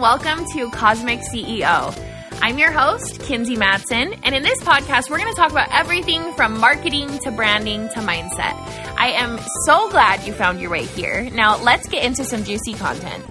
welcome to Cosmic CEO. I'm your host, Kinsey Matson, and in this podcast, we're going to talk about everything from marketing to branding to mindset. I am so glad you found your way here. Now, let's get into some juicy content.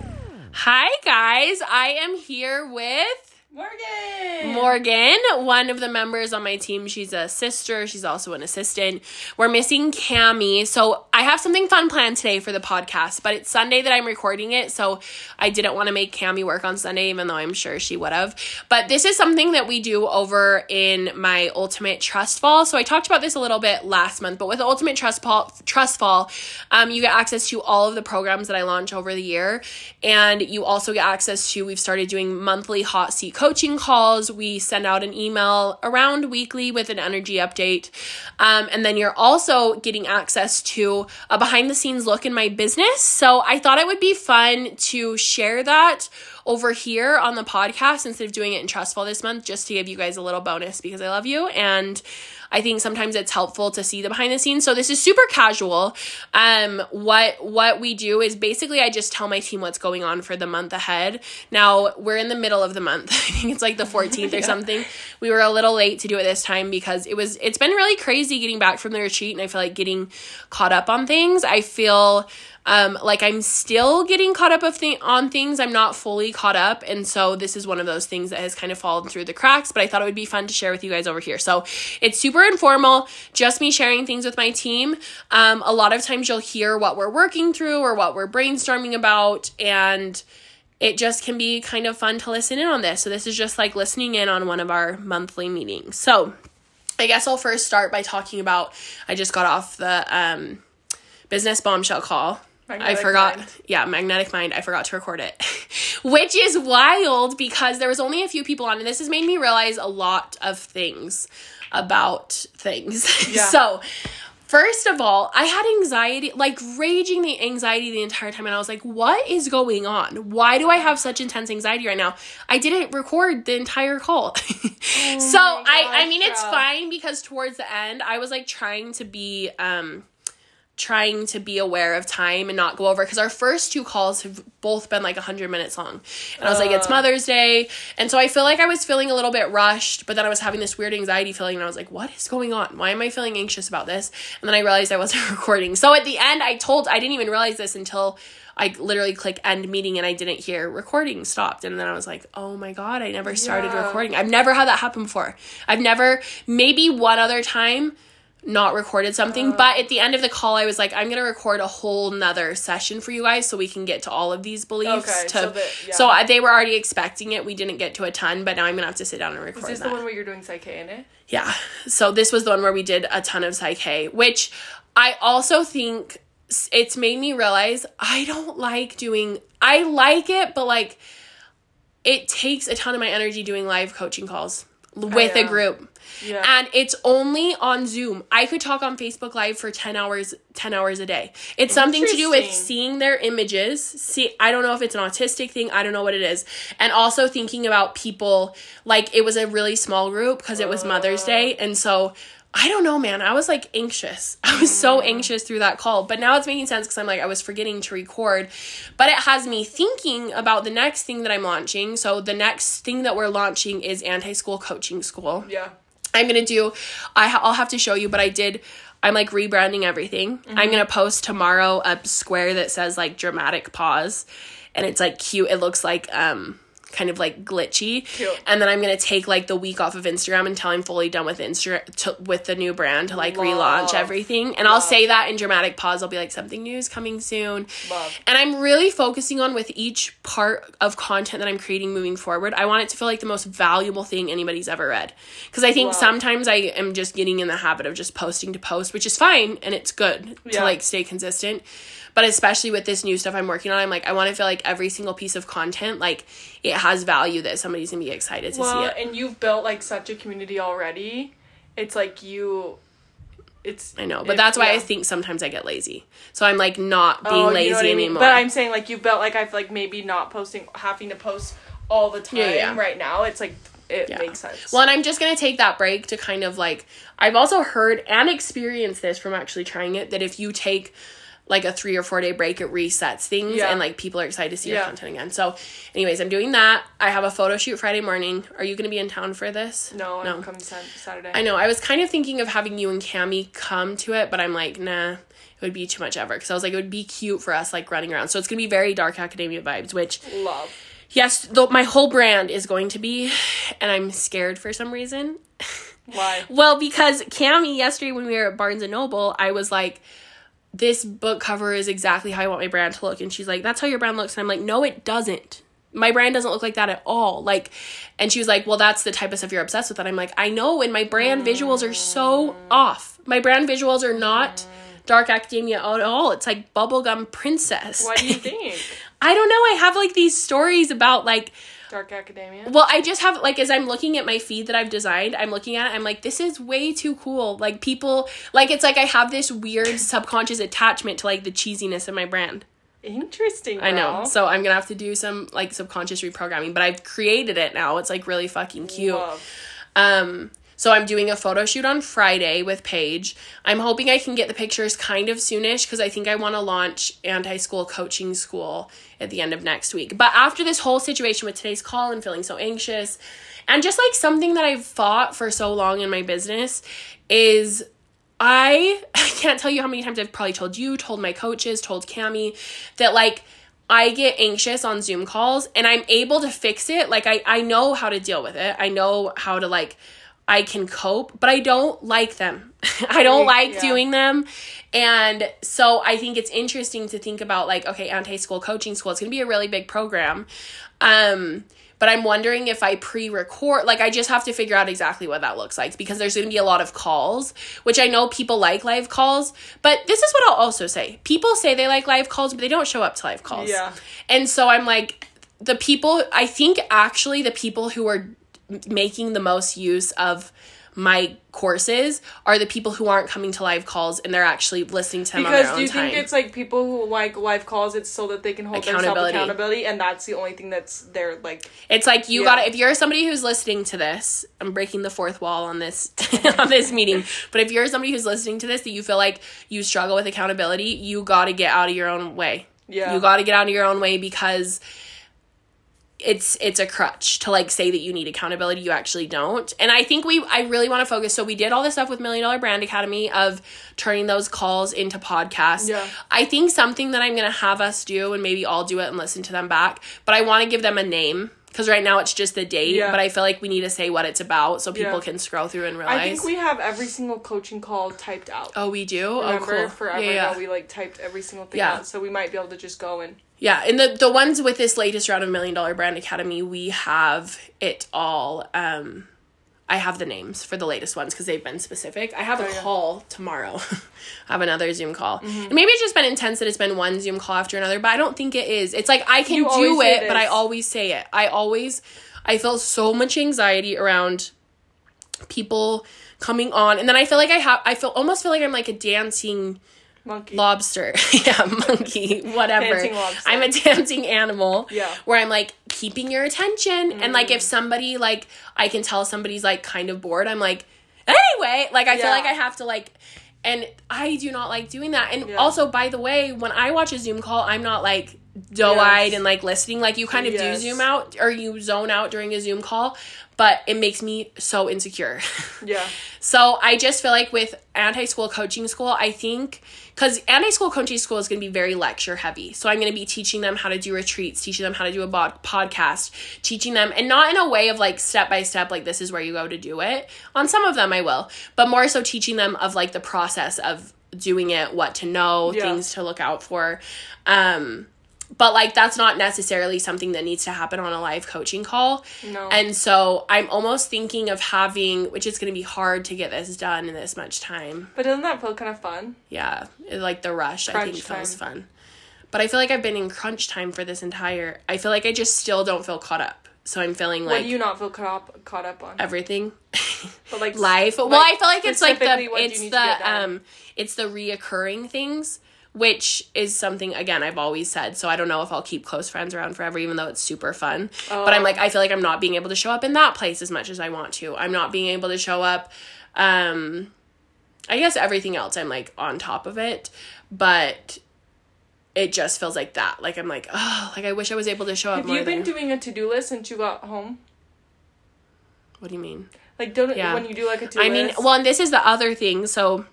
Hi, guys. I am here with Morgan. Morgan, one of the members on my team. She's a sister. She's also an assistant. We're missing Cami. So I have something fun planned today for the podcast, but it's Sunday that I'm recording it. So I didn't want to make Cami work on Sunday, even though I'm sure she would have. But this is something that we do over in my Ultimate Trust Fall. So I talked about this a little bit last month, but with Ultimate Trust Fall, Trust Fall, um, you get access to all of the programs that I launch over the year. And you also get access to, we've started doing monthly hot seat coaching coaching calls. We send out an email around weekly with an energy update. Um, and then you're also getting access to a behind the scenes look in my business. So I thought it would be fun to share that over here on the podcast instead of doing it in Trust Fall this month, just to give you guys a little bonus because I love you. And I think sometimes it's helpful to see the behind the scenes. So this is super casual. Um, what what we do is basically I just tell my team what's going on for the month ahead. Now we're in the middle of the month. I think it's like the 14th or something. We were a little late to do it this time because it was it's been really crazy getting back from the retreat and I feel like getting caught up on things. I feel um, like I'm still getting caught up of th- on things. I'm not fully caught up, and so this is one of those things that has kind of fallen through the cracks. But I thought it would be fun to share with you guys over here. So it's super informal, just me sharing things with my team. Um, a lot of times you'll hear what we're working through or what we're brainstorming about, and it just can be kind of fun to listen in on this. So this is just like listening in on one of our monthly meetings. So I guess I'll first start by talking about. I just got off the um, business bombshell call Magnetic I forgot. Mind. Yeah, magnetic mind. I forgot to record it, which is wild because there was only a few people on, and this has made me realize a lot of things about things. Yeah. so, first of all, I had anxiety, like raging the anxiety the entire time, and I was like, "What is going on? Why do I have such intense anxiety right now?" I didn't record the entire call, oh so I, I mean, it's fine because towards the end, I was like trying to be, um trying to be aware of time and not go over because our first two calls have both been like 100 minutes long and i was uh. like it's uh. mother's day and so i feel like i was feeling a little bit rushed but then i was having this weird anxiety feeling and i was like what is going on why am i feeling anxious about this and then i realized i wasn't recording so at the end i told i didn't even realize this until I literally click end meeting and I didn't hear recording stopped. And then I was like, oh my God, I never started yeah. recording. I've never had that happen before. I've never, maybe one other time not recorded something. Uh, but at the end of the call, I was like, I'm gonna record a whole nother session for you guys so we can get to all of these beliefs. Okay, to, so, that, yeah. so I, they were already expecting it. We didn't get to a ton, but now I'm gonna have to sit down and record. Is this that. the one where you're doing PSYCH-K in it? Yeah. So this was the one where we did a ton of PSYCH-K, which I also think it's made me realize I don't like doing. I like it, but like it takes a ton of my energy doing live coaching calls with a group. Yeah. And it's only on Zoom. I could talk on Facebook Live for 10 hours 10 hours a day. It's something to do with seeing their images. See I don't know if it's an autistic thing, I don't know what it is. And also thinking about people like it was a really small group because it was Mother's Day and so I don't know, man. I was like anxious. I was so mm. anxious through that call. But now it's making sense because I'm like, I was forgetting to record. But it has me thinking about the next thing that I'm launching. So the next thing that we're launching is anti school coaching school. Yeah. I'm going to do, I ha- I'll have to show you, but I did, I'm like rebranding everything. Mm-hmm. I'm to post tomorrow a square that says like dramatic pause. And it's like cute. It looks like, um, kind of like glitchy. And then I'm gonna take like the week off of Instagram until I'm fully done with Insta with the new brand to like Love. relaunch everything. And Love. I'll say that in dramatic pause. I'll be like something new is coming soon. Love. And I'm really focusing on with each part of content that I'm creating moving forward. I want it to feel like the most valuable thing anybody's ever read. Because I think sometimes I am just getting in the habit of just posting to post, which is fine and it's good yeah. to like stay consistent but especially with this new stuff I'm working on, I'm like, I want to feel like every single piece of content, like it has value that somebody's gonna be excited to well, see it. And you've built like such a community already. It's like you it's I know, but it, that's why yeah. I think sometimes I get lazy. So I'm like not being oh, lazy you know I mean? anymore. But I'm saying like you built like I've like maybe not posting having to post all the time yeah, yeah. right now. It's like it makes sense. Well, and I'm just gonna take that break to kind of like I've also heard and experienced this from actually trying it that if you take like a three or four day break, it resets things Yeah. and like people are excited to see your content again. So, anyways, I'm doing that. I have a photo shoot Friday morning. Are you going to be in town for this? No, No. I'm coming Saturday. I know. I was kind of thinking of having you and Cami come to it, but I'm like, nah, it would be too much ever. Because I was like, it would be cute for us like running around. So it's gonna be very dark academia vibes, which Love. yes, though my whole brand is going to be, and I'm scared for some reason. Why? Well, because Cami yesterday when we were at Barnes and Noble, I was like, this book cover is exactly how I want my brand to look. And she's like, that's how your brand looks. And I'm like, no, it doesn't. My brand doesn't look like that at all. Like, and she was like, well, that's the type of stuff you're obsessed with. And I'm like, I know. And my brand visuals are so off. My brand visuals are not dark academia at all. It's like bubblegum princess. Why do you think? I don't know. I have like these stories about like, Dark Academia? well, I just have like as I'm looking at my feed that I've designed, I'm looking at it, I'm like, this is way too cool. Like people like it's like I have this weird subconscious attachment to like the cheesiness of my brand. Interesting. I know. So I'm gonna have to do some like subconscious reprogramming, but I've created it now. It's like really fucking cute. Love. Um, so I'm doing a photo shoot on Friday with Paige. I'm hoping I can get the pictures kind of soonish because I think I want to launch anti school coaching school at the end of next week. But after this whole situation with today's call and feeling so anxious, and just like something that I've fought for so long in my business is I I can't tell you how many times I've probably told you, told my coaches, told Cami that like I get anxious on Zoom calls and I'm able to fix it. Like I I know how to deal with it. I know how to like I can cope, but I don't like them. I don't like Yeah. doing them. And so I think it's interesting to think about like okay, anti-school coaching school, it's going to be a really big program. Um but I'm wondering if I pre-record like I just have to figure out exactly what that looks like because there's going to be a lot of calls, which I know people like live calls, but this is what I'll also say. People say they like live calls, but they don't show up to live calls. Yeah. And so I'm like the people I think actually the people who are making the most use of my courses are the people who aren't coming to live calls and they're actually listening to them Because do you time. think it's like people who like live calls? It's so that they can hold themselves Accountability. accountability, and that's the only thing that's there. Like, It's like you Yeah. gotta if you're somebody who's listening to this, I'm breaking the fourth wall on this on this meeting. But if you're somebody who's listening to this that you feel like you struggle with accountability, you gotta get out of your own way. Yeah. You gotta get out of your own way because it's it's a crutch to like say that you need accountability you actually don't and i think we i really want to focus so we did all this stuff with million dollar brand academy of turning those calls into podcasts Yeah. i think something that i'm gonna have us do and maybe i'll do it and listen to them back but i want to give them a name because right now it's just the date Yeah. but i feel like we need to say what it's about so people Yeah. can scroll through and realize I think we have every single coaching call typed out. oh we do oh, Remember, oh cool forever yeah, yeah. we like typed every single thing out, so we might be able to just go and Yeah, and the the ones with this latest round of Million Dollar Brand Academy, we have it all. Um, I have the names for the latest ones because they've been specific. I have a Oh, yeah. Mm-hmm. call tomorrow. I have another Zoom call, and maybe it's just been intense that it's been one Zoom call after another. But I don't think it is. It's like I can You do it, it but I always say it. I always, I feel so much anxiety around people coming on, and then I feel like I have. I feel almost feel like I'm like a dancing monkey. lobster yeah monkey whatever i'm a dancing animal Yeah. Mm. where i'm like keeping your attention and like if somebody like i can tell somebody's like kind of bored i'm like anyway like i feel like i have to like and i do not like doing that and Yeah. also by the way when i watch a zoom call i'm not like doe-eyed Yes. and like listening like you kind of Yes. do zoom out or you zone out during a zoom call but it makes me so insecure Yeah. So I just feel like with anti school coaching school, I think because anti school coaching school is going to be very lecture heavy. So I'm going to be teaching them how to do retreats, teaching them how to do a bod- podcast, teaching them, and not in a way of like step by step, like this is where you go to do it. On some of them, I will, but more so teaching them of like the process of doing it, what to know, Yeah. things to look out for. Um, but like that's not necessarily something that needs to happen on a live coaching call. No. And so I'm almost thinking of having, which is going to be hard to get this done in this much time. But doesn't that feel kind of fun? Yeah, it- like the rush, I Crunch think feels fun. But I feel like I've been in crunch time for this entire. I feel like I just still don't feel caught up. So I'm feeling like. What do you not feel caught up caught up on? everything. But like life. well, I feel like it's like the specifically, what do you it's need to get the um it's the reoccurring things, which is something again I've always said. So I don't know if I'll keep close friends around forever, even though it's super fun. But I'm Oh. like I feel like I'm not being able to show up in that place as much as I want to. I'm not being able to show up. Um, I guess everything else I'm like on top of it, but it just feels like that. Like I'm like, oh, like I wish I was able to show up Have you been doing a to do list since you got home? what do you mean? Like don't Yeah. when you do like a to do I mean, well, and this is the other thing. So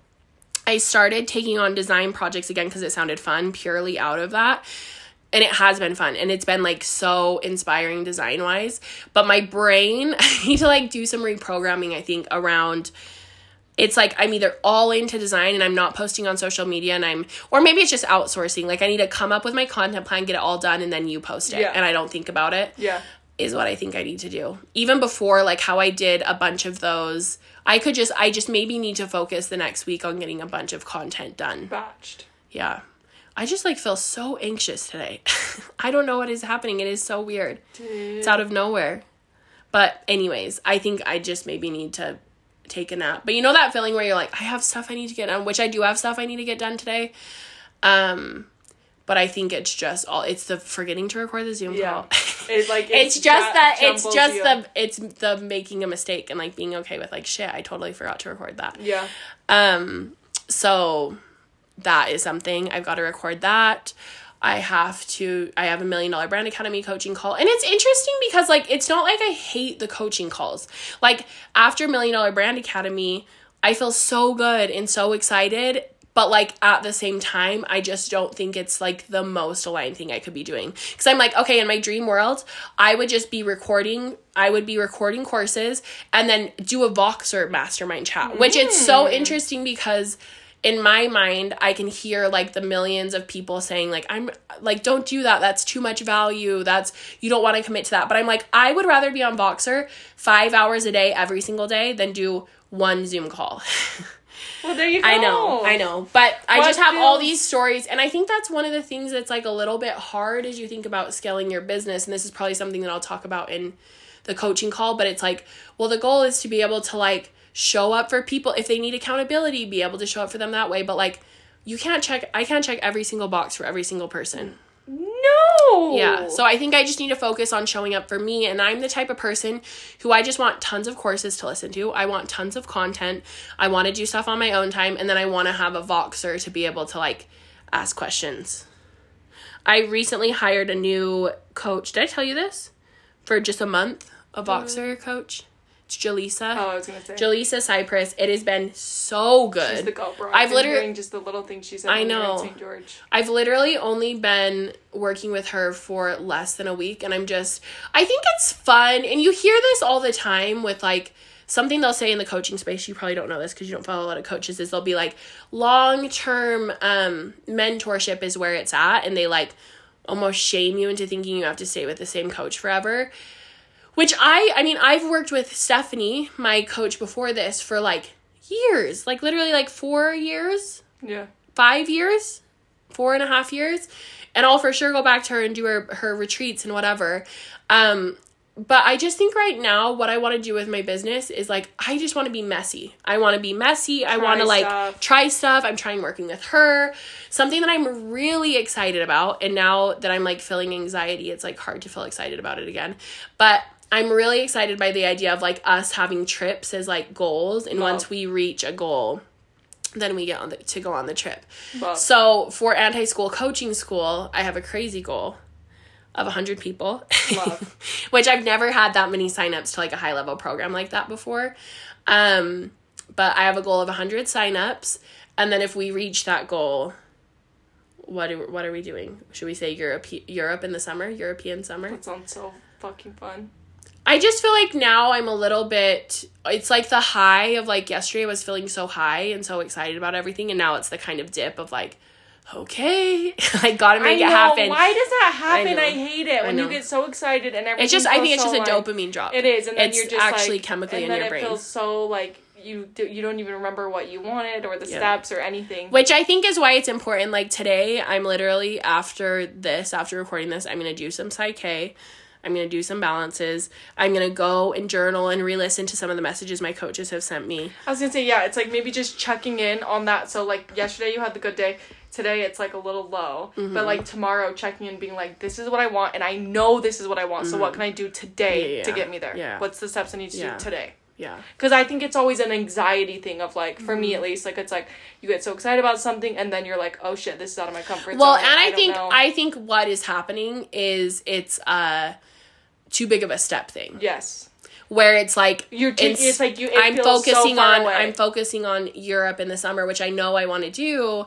I started taking on design projects again because it sounded fun purely out of that. And it has been fun and it's been like so inspiring design wise. But my brain, I need to like do some reprogramming, I think, around it's like I'm either all into design and I'm not posting on social media and I'm or maybe it's just outsourcing. Like I need to come up with my content plan, get it all done, and then you post it. Yeah. And I don't think about it yeah. Is what I think I need to do. Even before, like how I did a bunch of those, I could just, I just maybe need to focus the next week on getting a bunch of content done. Batched. Yeah. I just like feel so anxious today. I don't know what is happening. It is so weird. It's out of nowhere. But, anyways, I think I just maybe need to take a nap. But you know that feeling where you're like, I have stuff I need to get done, which I do have stuff I need to get done today. Um, but I think it's just all it's the forgetting to record the Zoom Yeah. call. It's like it's just that it's just the it's the making a mistake and like being okay with like shit i totally forgot to record that Yeah. um so that is something i've got to record that i have to i have a million dollar brand academy coaching call and it's interesting because like it's not like i hate the coaching calls like after million dollar brand academy i feel so good and so excited but like at the same time i just don't think it's like the most aligned thing i could be doing. Because i'm like okay in my dream world i would just be recording i would be recording courses and then do a voxer mastermind chat which it's so mm. interesting because in my mind i can hear like the millions of people saying like i'm like don't do that. That's too much value. That's you don't want to commit to that. But i'm like i would rather be on voxer five hours a day every single day than do one zoom call Well, there you go. I know, I know. But I What just have all these stories. And I think that's one of the things that's like a little bit hard as you think about scaling your business. And this is probably something that I'll talk about in the coaching call. But it's like, well, the goal is to be able to like show up for people if they need accountability, be able to show up for them that way. But like, you can't check, I can't check every single box for every single person. No. Yeah. So I think I just need to focus on showing up for me. And I'm the type of person who I just want tons of courses to listen to. I want tons of content. I want to do stuff on my own time. And then I want to have a Voxer to be able to like ask questions. I recently hired a new coach. Did I tell you this? For just a month, a Voxer mm-hmm. coach. It's Jaleesa. Oh, I was gonna say. Jaleesa Cypress. It has been so good. She's the go, bro. I've literally- just the little things she said. I know. St. George. I've literally only been working with her for less than a week and I'm just I think it's fun and you hear this all the time with like something they'll say in the coaching space you probably don't know this because you don't follow a lot of coaches is they'll be like long-term um mentorship is where it's at and they like almost shame you into thinking you have to stay with the same coach forever which I I mean I've worked with Stephanie my coach before this for like years like literally like 4 years Yeah. five years, four and a half years, and I'll for sure go back to her and do her her retreats and whatever. Um, but I just think right now what I want to do with my business is like I just want to be messy. I want to be messy. I want to like stuff. try stuff. I'm trying working with her. Something that I'm really excited about and now that I'm like feeling anxiety, it's like hard to feel excited about it again. But I'm really excited by the idea of like us having trips as like goals and Love. once we reach a goal, then we get on the, to go on the trip. Love. So for anti school coaching school, I have a crazy goal of 100 people, Love. which I've never had that many signups to like a high level program like that before. Um, but I have a goal of 100 signups. And then if we reach that goal, what do, what are we doing? Should we say Europe Europe in the summer, European summer? That sounds so fucking fun. I just feel like now I'm a little bit it's like the high of like yesterday I was feeling so high and so excited about everything and now it's the kind of dip of like okay I gotta make I it happen. Why does that happen? know. I, hate it when you get so excited and everything. it's just I think it's feels just a like- dopamine drop. It is, and then it's you're just actually like, chemically and in then your it brain. feels so like you do, you don't even remember what you wanted or the Yeah. steps or anything. Which I think is why it's important. Like today, I'm literally after this, after recording this, I'm gonna do some PSYCH-K. I'm gonna do some balances. I'm gonna go and journal and re-listen to some of the messages my coaches have sent me. I was gonna say yeah, it's like maybe just checking in on that. So like yesterday you had the good day. Today it's like a little low, Mm-hmm. but like tomorrow checking in, being like, this is what I want, and I know this is what I want. So what can I do today Mm-hmm. Yeah, to get me there? Yeah. What's the steps I need to Yeah. do today? Yeah. Because I think it's always an anxiety thing of like, for mm-hmm. me at least, like it's like you get so excited about something and then you're like, oh shit, this is out of my comfort well, zone. Well, and I, I think know. I think what is happening is it's uh too big of a step thing. Yes. Where it's like you're it's, like you. It I'm focusing so on away. I'm focusing on Europe in the summer, which I know I want to do,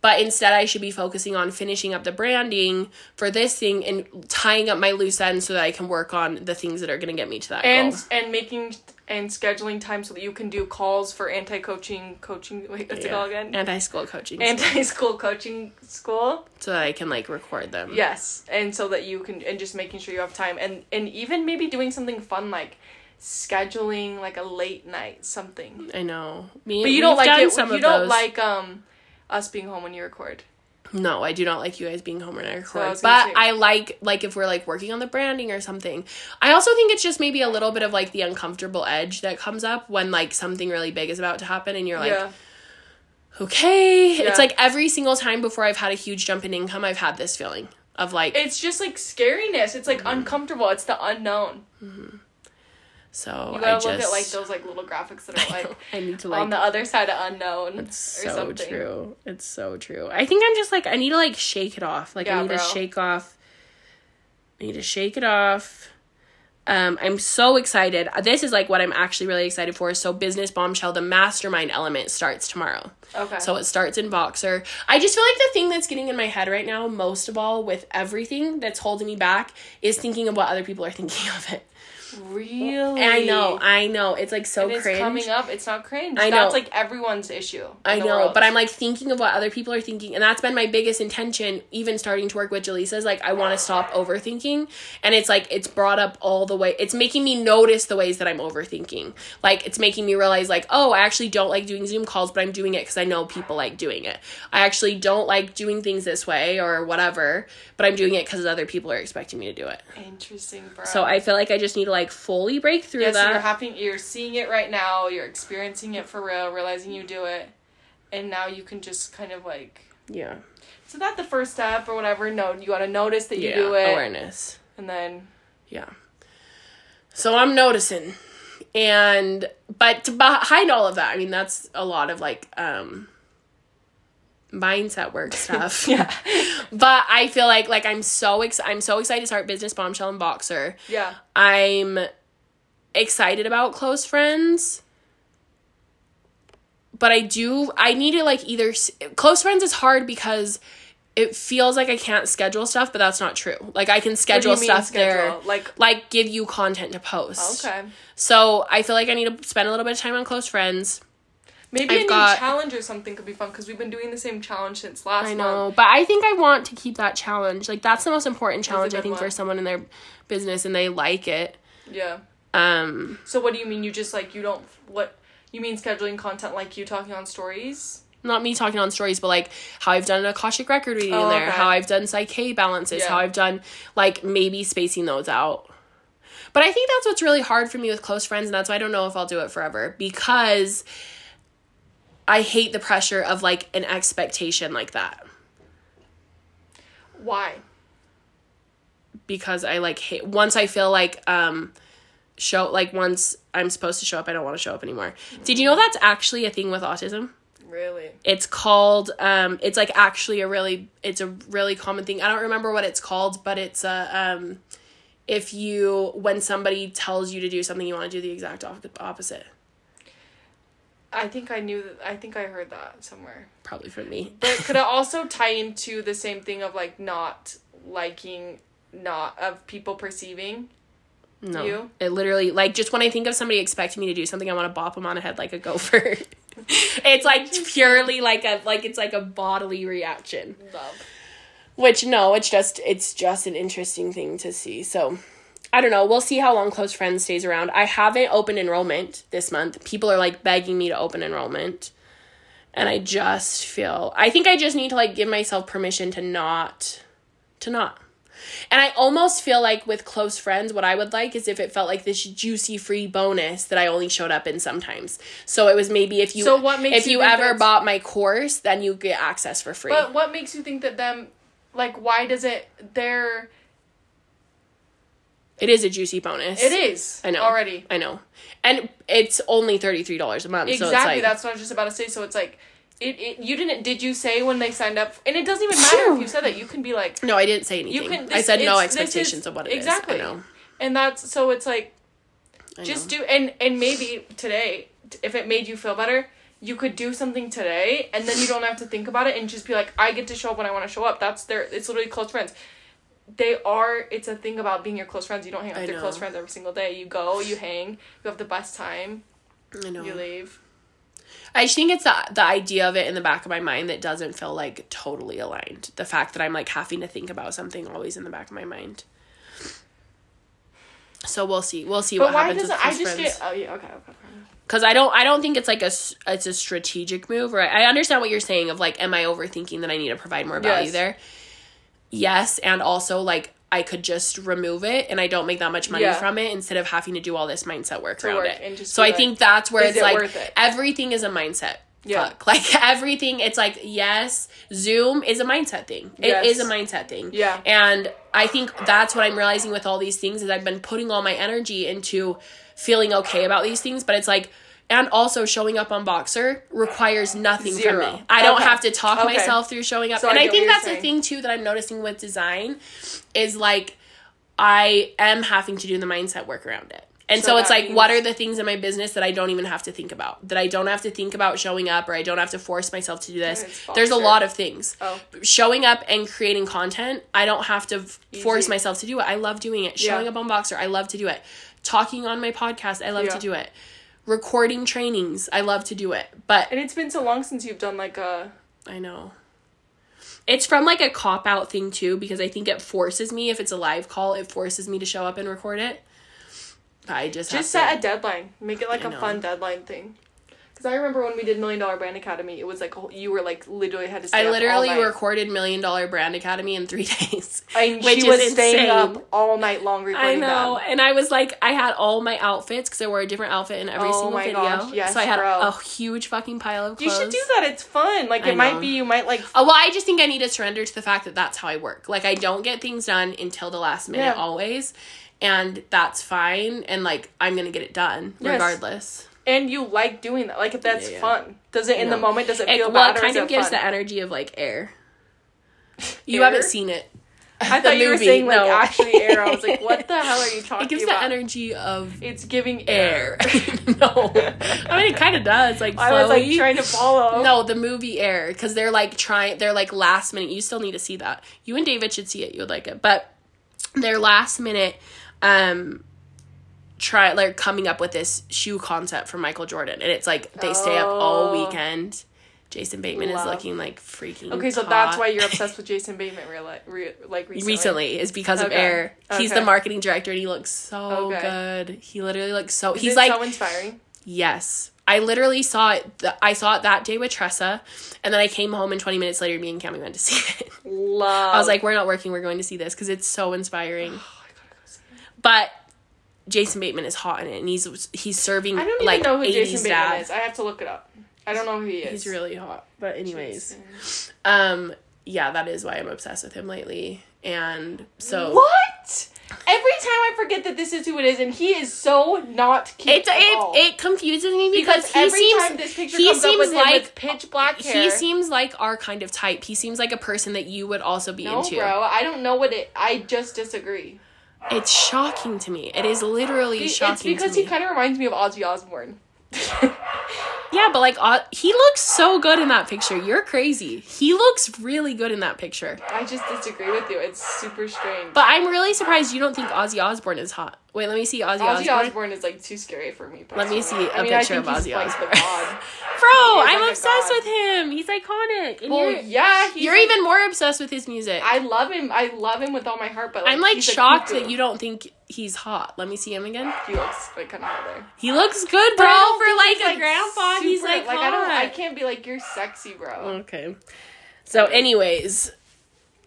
but instead I should be focusing on finishing up the branding for this thing and tying up my loose ends so that I can work on the things that are going to get me to that and goal. and making and scheduling time so that you can do calls for anti coaching coaching. Wait, what's yeah. it called again? Anti school coaching. Anti school coaching school. So that I can like record them. Yes, and so that you can and just making sure you have time and and even maybe doing something fun like scheduling like a late night something. I know. Me, but you don't like it. you don't those. like um us being home when you record. No, I do not like you guys being home when I record. So I but say- I like like if we're like working on the branding or something. I also think it's just maybe a little bit of like the uncomfortable edge that comes up when like something really big is about to happen and you're like yeah. Okay. Yeah. It's like every single time before I've had a huge jump in income, I've had this feeling of like It's just like scariness. It's like mm-hmm. uncomfortable. It's the unknown. Mm-hmm. So you gotta I look at like those like little graphics that are like I need to like on the other side of unknown. It's so something. true. It's so true. I think I'm just like I need to like shake it off. Like yeah, I need bro. to shake off. I need to shake it off. Um, I'm so excited. This is like what I'm actually really excited for. So, Business Bombshell, the mastermind element starts tomorrow. Okay. So, it starts in Voxer. I just feel like the thing that's getting in my head right now, most of all, with everything that's holding me back, is thinking of what other people are thinking of it. Really? I know, I know. It's like so and it's cringe. coming up. It's not cringe. I know. That's like everyone's issue. I know, world. but I'm like thinking of what other people are thinking, and that's been my biggest intention. Even starting to work with Jaleesa's, like I want to stop overthinking, and it's like it's brought up all the way. It's making me notice the ways that I'm overthinking. Like it's making me realize, like, oh, I actually don't like doing Zoom calls, but I'm doing it because I know people like doing it. I actually don't like doing things this way or whatever, but I'm doing it because other people are expecting me to do it. Interesting, bro. So I feel like I just need to like fully break through yes, that. you're having you're seeing it right now, you're experiencing it for real, realizing you do it. And now you can just kind of like Yeah. So that's the first step or whatever. No, you gotta notice that you yeah, do it. Awareness. And then Yeah. So I'm noticing. And but behind all of that, I mean that's a lot of like um mindset work stuff. yeah. But I feel like like I'm so ex- I'm so excited to start business bombshell and Voxer. Yeah. I'm excited about close friends. But I do I need to like either close friends is hard because it feels like I can't schedule stuff, but that's not true. Like I can schedule stuff schedule? there, like like give you content to post. Okay. So I feel like I need to spend a little bit of time on close friends. Maybe I've a new challenge or something could be fun because we've been doing the same challenge since last I know, month. but I think I want to keep that challenge. Like that's the most important challenge I think one. for someone in their business and they like it. Yeah. Um. So what do you mean? You just like you don't what you mean scheduling content like you talking on stories? Not me talking on stories, but like how I've done an Akashic record reading oh, in there, okay. how I've done PSYCH-K balances, yeah. how I've done like maybe spacing those out. But I think that's what's really hard for me with close friends, and that's why I don't know if I'll do it forever because I hate the pressure of like an expectation like that. Why? Because I like hate once I feel like um show like once I'm supposed to show up, I don't want to show up anymore. Mm-hmm. Did you know that's actually a thing with autism? Really? It's called um it's like actually a really it's a really common thing. I don't remember what it's called, but it's a um if you when somebody tells you to do something you want to do the exact opposite. I think I knew that. I think I heard that somewhere. Probably from me. But could it also tie into the same thing of like not liking, not of people perceiving? No. You? It literally like just when I think of somebody expecting me to do something, I want to bop them on the head like a gopher. it's like purely like a like it's like a bodily reaction. Love. Which no, it's just it's just an interesting thing to see. So I don't know. We'll see how long Close Friends stays around. I haven't opened enrollment this month. People are like begging me to open enrollment. And I just feel I think I just need to like give myself permission to not to not. And I almost feel like with close friends, what I would like is if it felt like this juicy free bonus that I only showed up in sometimes. So it was maybe if you so what makes if you, you ever bought my course, then you get access for free. But what makes you think that them like why does it they're It is a juicy bonus. It is. I know. already. I know. And it's only $33 a month. Exactly. So it's like, that's what I was just about to say. So it's like, it, it. You didn't. Did you say when they signed up? And it doesn't even matter if you said that. You can be like, no, I didn't say anything. you can. I said no expectations is- of what it is. exactly. I know. And that's so. It's like just do and and maybe today if it made you feel better you could do something today and then you don't have to think about it and just be like i get to show up when i want to show up that's their it's literally close friends they are it's a thing about being your close friends you don't hang out with your close friends every single day you go you hang you have the best time I know. you leave I just think it's the the idea of it in the back of my mind that doesn't feel like totally aligned. The fact that I'm like having to think about something always in the back of my mind. So we'll see. We'll see but what why happens with doesn't i close just friends. get oh yeah okay okay. Because I don't. I don't think it's like a, It's a strategic move. Right. I understand what you're saying. Of like, am I overthinking that I need to provide more value Yes. there? Yes, and also like I could just remove it and I don't make that much money Yeah. from it instead of having to do all this mindset work around work it. so I like, think that's where it's it like it? everything is a mindset. Yeah. Fuck. Like everything, it's like yes, Zoom is a mindset thing. It Yes. is a mindset thing. Yeah. And I think that's what I'm realizing with all these things is I've been putting all my energy into feeling okay about these things, but it's like and also showing up on Voxer requires nothing Zero. from me. I don't have to talk Okay. myself through showing up. So and I what think that's the saying. thing too that I'm noticing with design is like I am having to do the mindset work around it. And so, So it's like, what are the things in my business that I don't even have to think about? That I don't have to think about showing up or I don't have to force myself to do this. There's a lot of things. Oh. Showing up and creating content, I don't have to f- force myself to do it. I love doing it. Yeah. Showing up on Voxer, I love to do it. Talking on my podcast, I love Yeah. to do it. Recording trainings, I love to do it. But and it's been so long since you've done like a I know. It's from like a cop out thing too, because I think it forces me, if it's a live call, it forces me to show up and record it. I just Just set to, a deadline. Make it like I a know. fun deadline thing. Because I remember when we did Million Dollar Brand Academy, it was like whole- you were like literally had to stay I up all literally recorded Million Dollar Brand Academy in three days. And which she was staying insane. up all night long recording I know, them. and I was like, I had all my outfits because I wore a different outfit in every Oh single video. gosh, yes, so I had bro. a huge fucking pile of You should do that. It's fun. Like it might be you might like Oh, well, I just think I need to surrender to the fact that that's how I work. Like, I don't get things done until the last minute Yeah. always, and that's fine. And like, I'm gonna get it done Yes. regardless. And you like doing that. Like if that's Yeah, yeah. fun. Does it in the moment does it It, feel well, bad it kind is of it gives fun? the energy of like air. You Air? haven't seen it. I the thought you were saying like no. actually air. I was like, what the hell are you talking about? It gives about? the energy of It's giving air. air. no, I mean it kind of does. Like I was like trying to follow. No, the movie Air, because they're like trying. They're like last minute. You still need to see that. You and David should see it. You would like it, but they're last minute. Um, try like coming up with this shoe concept for Michael Jordan, and it's like they stay up all Oh. weekend. Jason Bateman Love. is looking like freaking. Okay, so that's why you're obsessed with Jason Bateman, real re- like recently. recently is because of Okay. Air. He's the marketing director, and he looks so Okay. good. He literally looks so. Is he's like so inspiring. Yes. I literally saw it. th- I saw it that day with Tressa, and then I came home, and 20 minutes later, me and Cami went to see it. Love. I was like, we're not working, we're going to see this because it's so inspiring. Oh, I gotta go see it. But Jason Bateman is hot in it, and he's he's serving I don't even like know who 80s Jason Bateman dad. is. I have to look it up. I don't know who he is. He's really hot. But anyways, Jason. um, yeah, that is why I'm obsessed with him lately, and so What? Every time I forget that this is who it is, and he is so not cute. it it, it confuses me because, because he every seems time this picture he comes up seems with him like with pitch black hair, he seems like our kind of type. He seems like a person that you would also be no, into. bro. I don't know what it. I just disagree. It's shocking to me. It is literally shocking. it's because he kind of reminds me of Ozzy Osbourne. yeah, but like uh, he looks so good in that picture. You're crazy. He looks really good in that picture. I just disagree with you. It's super strange. But I'm really surprised you don't think Ozzy Osbourne is hot. Wait, let me see Ozzy, Ozzy Osbourne. Osbourne is like too scary for me. Let me see a I mean, picture of Ozzy like Osbourne. Bro, I'm like obsessed with him. He's iconic. And Well, you're, yeah, he's you're like- even more obsessed with his music. I love him. I love him with all my heart. But like, I'm like shocked that you don't think he's hot. Let me see him again. He looks like kind of hot there. He looks good, bro. But For like he's, a grandpa, he's like, like hot. I don't. I can't be like you're sexy, bro. Okay. So, anyways,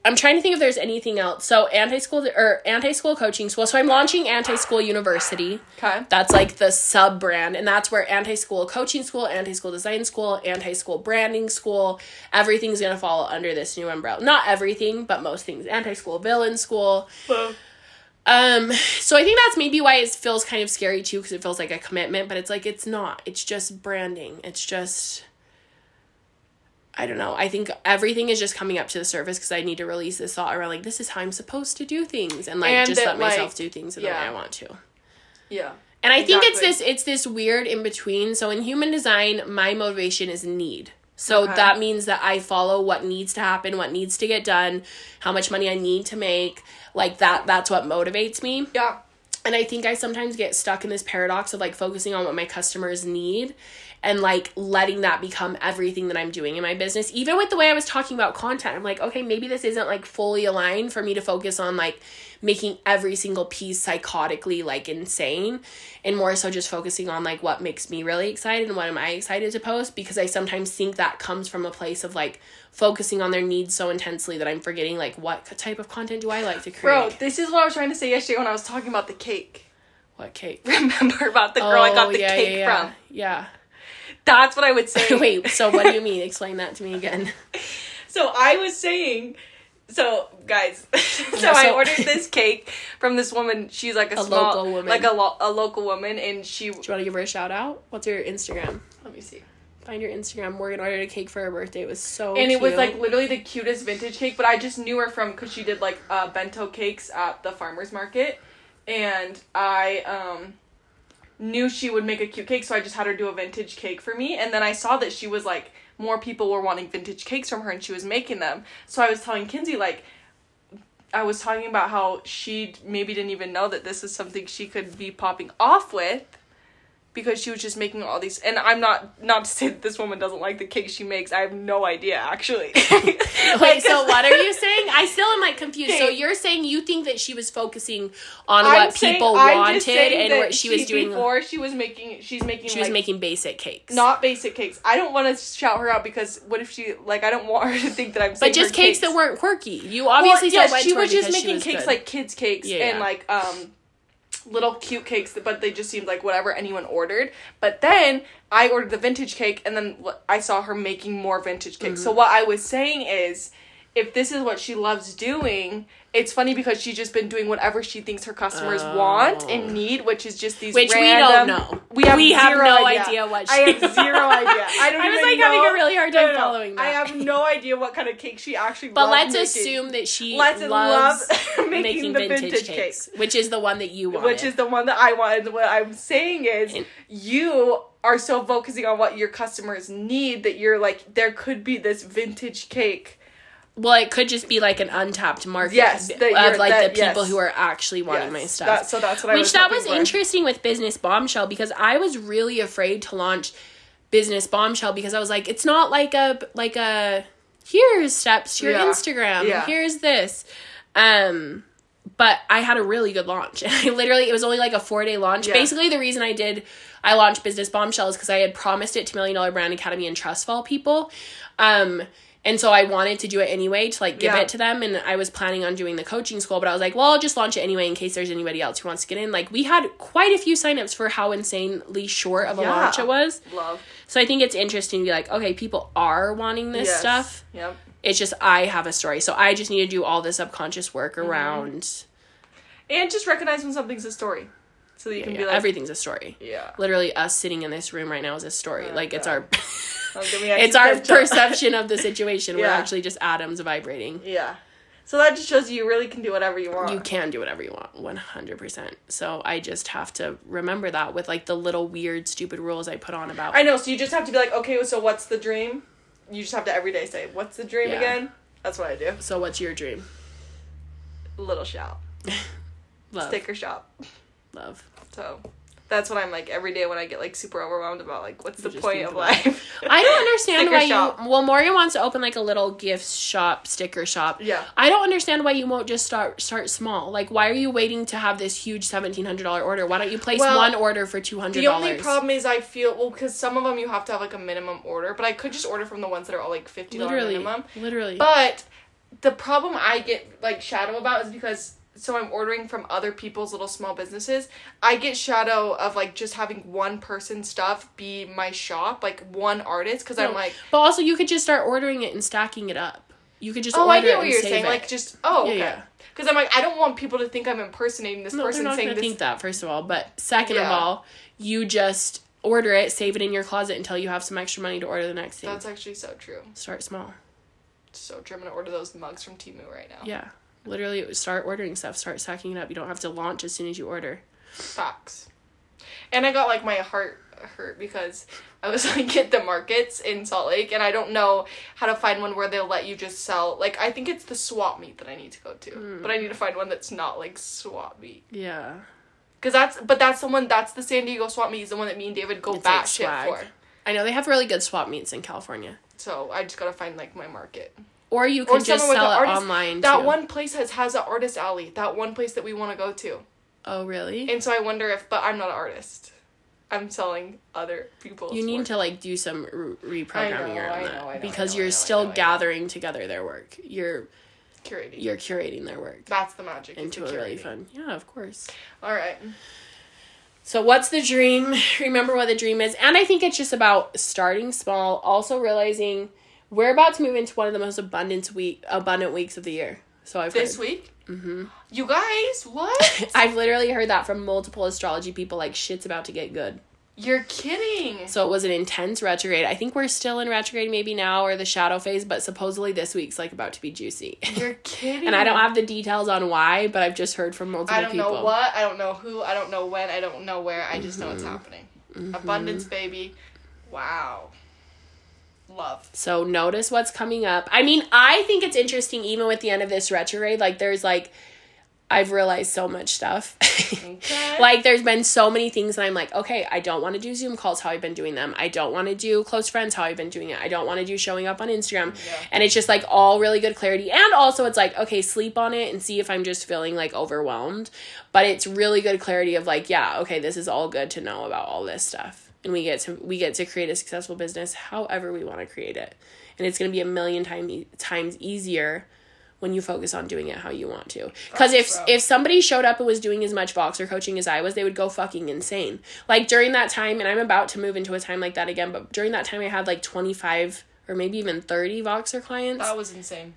I'm trying to think if there's anything else. So, anti school or anti school coaching school. So, I'm launching Anti School University. Okay. That's like the sub brand, and that's where anti school coaching school, anti school design school, anti school branding school, everything's gonna fall under this new umbrella. Not everything, but most things. Anti school villain school. Um, so I think that's maybe why it feels kind of scary too, because it feels like a commitment, but it's like it's not. It's just branding. It's just I don't know. I think everything is just coming up to the surface because I need to release this thought around like this is how I'm supposed to do things and like And just that, let myself like, do things the yeah. way I want to. Yeah. And I think it's this it's this weird in between. So in human design, my motivation is need. So Okay. that means that I follow what needs to happen, what needs to get done, how much money I need to make. Like that that's what motivates me. Yeah. And I think I sometimes get stuck in this paradox of like focusing on what my customers need and like letting that become everything that I'm doing in my business. Even with the way I was talking about content, I'm like, okay, maybe this isn't like fully aligned for me to focus on like making every single piece psychotically like insane and more so just focusing on like what makes me really excited and what am I excited to post because I sometimes think that comes from a place of like focusing on their needs so intensely that I'm forgetting like what type of content do I like to create. Bro, this is what I was trying to say yesterday when I was talking about the cake. what cake? Remember about the girl I oh, got the Oh, yeah, cake yeah, yeah. from? Yeah. That's what I would say. Wait, so what do you mean? Explain that to me again. So I was saying, so guys, so, Yeah, I ordered this cake from this woman. She's like a, A small, local woman. like a lo- a local woman, and she. Do you want to give her a shout out? What's your Instagram? Let me see. Find your Instagram. Morgan ordered a cake for her birthday. It was so And it was like literally the cutest vintage cake, but I just knew her from because she did like uh, bento cakes at the farmers market, and I um knew she would make a cute cake, so I just had her do a vintage cake for me. And then I saw that she was like more people were wanting vintage cakes from her, and she was making them. So I was telling Kinsey like. I was talking about how she maybe didn't even know that this is something she could be popping off with because she was just making all these and I'm not not to say that this woman doesn't like the cake she makes. I have no idea actually. Wait, so what are you saying? I still am like confused. So you're saying you think that she was focusing on I'm what saying- people wanted and what she was doing. before she was making she's making she was making basic cakes. not basic cakes. I don't want to shout her out because what if she like I don't want her to think that I'm saying but just her cakes, that weren't quirky. You obviously well, went she was just she making was cakes good. like kids cakes Yeah, and yeah. like um little cute cakes but they just seemed like whatever anyone ordered but then i ordered the vintage cake and then i saw her making more vintage cakes Mm-hmm. so what i was saying is if this is what she loves doing it's funny because she's just been doing whatever she thinks her customers want and oh. need which is just these Oh. Which we random, don't know. we have, We have no idea. idea what i she- have zero idea i don't I was, like, know. having a really hard time following i have no idea what kind of cake she actually but let's making. assume that she Let's loves love making making the vintage, vintage cakes, cake. which is the one that you wanted. which is the one that I wanted. What I'm saying is, And- you are so focusing on what your customers need that you're like, there could be this vintage cake. Well, it could just be like an untapped market Yes, of like that- the people yes. who are actually wanting Yes, my stuff. that- so that's what I was. Which was that was for. interesting with Business Bombshell because I was really afraid to launch Business Bombshell because I was like, it's not like a like a here's steps to your Yeah. Instagram. Yeah. Here's this. Um but I had a really good launch. I literally it was only like a four day launch. Yeah. Basically the reason I did I launched Business Bombshell is because I had promised it to Million Dollar Brand Academy and Trust Fall people. Um and so I wanted to do it anyway to like give Yeah. it to them and I was planning on doing the coaching school, but I was like, well, I'll just launch it anyway in case there's anybody else who wants to get in. Like we had quite a few signups for how insanely short of a Yeah. launch it was. Love So I think it's interesting to be like, okay, people are wanting this Yes. stuff. Yep. It's just I have a story. So I just need to do all the subconscious work Mm-hmm. around And just recognize when something's a story, so that you yeah, can yeah, be like, everything's a story. yeah. Literally us sitting in this room right now is a story. Oh, like it's our Give me actually it's our perception of the situation. We're actually just atoms vibrating. Yeah. So that just shows you you really can do whatever you want. You can do whatever you want, 100%. So I just have to remember that with like the little weird, stupid rules I put on about. I know. So you just have to be like, okay, so what's the dream? You just have to every day say, what's the dream Yeah. again? That's what I do. so what's your dream? Little shop, Love. sticker shop. Love. So that's what I'm like every day when I get like super overwhelmed about like what's the point of life. I don't understand why shop. you. Well, Morgan wants to open like a little gift shop, sticker shop. Yeah. I don't understand why you won't just start start small. Like, why are you waiting to have this huge seventeen hundred dollar order? Why don't you place Well, one order for two hundred The only problem is I feel well because some of them you have to have like a minimum order, but I could just order from the ones that are all like fifty dollars minimum. literally. But the problem I get like shadow about is because so I'm ordering from other people's little small businesses. I get shadow of like just having one person stuff be my shop, like one artist, because I'm No. like, but also, you could just start ordering it and stacking it up. You could just Oh, I get what you're saying. it. Like just oh, Yeah, okay. yeah. Because I'm like, I don't want people to think I'm impersonating this no, they're person not saying gonna this. think that first of all. But second of all, you just order it, save it in your closet until you have some extra money to order the next thing. That's actually so true. Start small. So true. I'm gonna order those mugs from Timu right now. Yeah. Literally, start ordering stuff. Start stacking it up. You don't have to launch as soon as you order. Facts. And I got like my heart hurt because I was like at the markets in Salt Lake and I don't know how to find one where they'll let you just sell like I think it's the swap meet that I need to go to. Hmm. But I need to find one that's not like swap meet. Yeah. Cause that's but that's the one that's the San Diego swap meet is the one that me and David go It's like batshit swag. for. I know they have really good swap meets in California. So I just gotta find like my market. Or you Or could just sell it artist- online. That too. one place has has an artist alley. That one place that we want to go to. Oh, really? And so I wonder if but I'm not an artist. I'm selling other people's you need work. to like do some re- reprogramming know, around I that know, know, because know, you're know, still know, know. gathering together their work. You're curating. you're curating their work That's the magic. into a really curating. fun. Yeah, of course. All right. So what's the dream? Remember what the dream is, and I think it's just about starting small. Also realizing we're about to move into one of the most abundant week abundant weeks of the year. So I've This heard. week? Mm-hmm. You guys, what? I've literally heard that from multiple astrology people. Like shit's about to get good. You're kidding. So it was an intense retrograde. I think we're still in retrograde maybe now or the shadow phase, but supposedly this week's like about to be juicy. You're kidding. and I don't have the details on why, but I've just heard from multiple people. I don't people. know what. I don't know who. I don't know when. I don't know where. I just know it's Mm-hmm. happening. Abundance, baby. Wow. Love. So notice what's coming up. I mean, I think it's interesting even with the end of this retrograde, like there's like I've realized so much stuff. Okay. like there's been so many things that I'm like, okay, I don't want to do Zoom calls how I've been doing them. I don't want to do close friends how I've been doing it. I don't want to do showing up on Instagram. Yeah. And it's just like all really good clarity. And also it's like, okay, sleep on it and see if I'm just feeling like overwhelmed. But it's really good clarity of like, yeah, okay, this is all good to know about all this stuff. And we get to we get to create a successful business however we want to create it. And it's going to be a million time, times easier when you focus on doing it how you want to. Because if if somebody showed up and was doing as much Voxer coaching as I was, they would go fucking insane. Like during that time, and I'm about to move into a time like that again, but during that time I had like 25 or maybe even 30 Voxer clients. that was insane.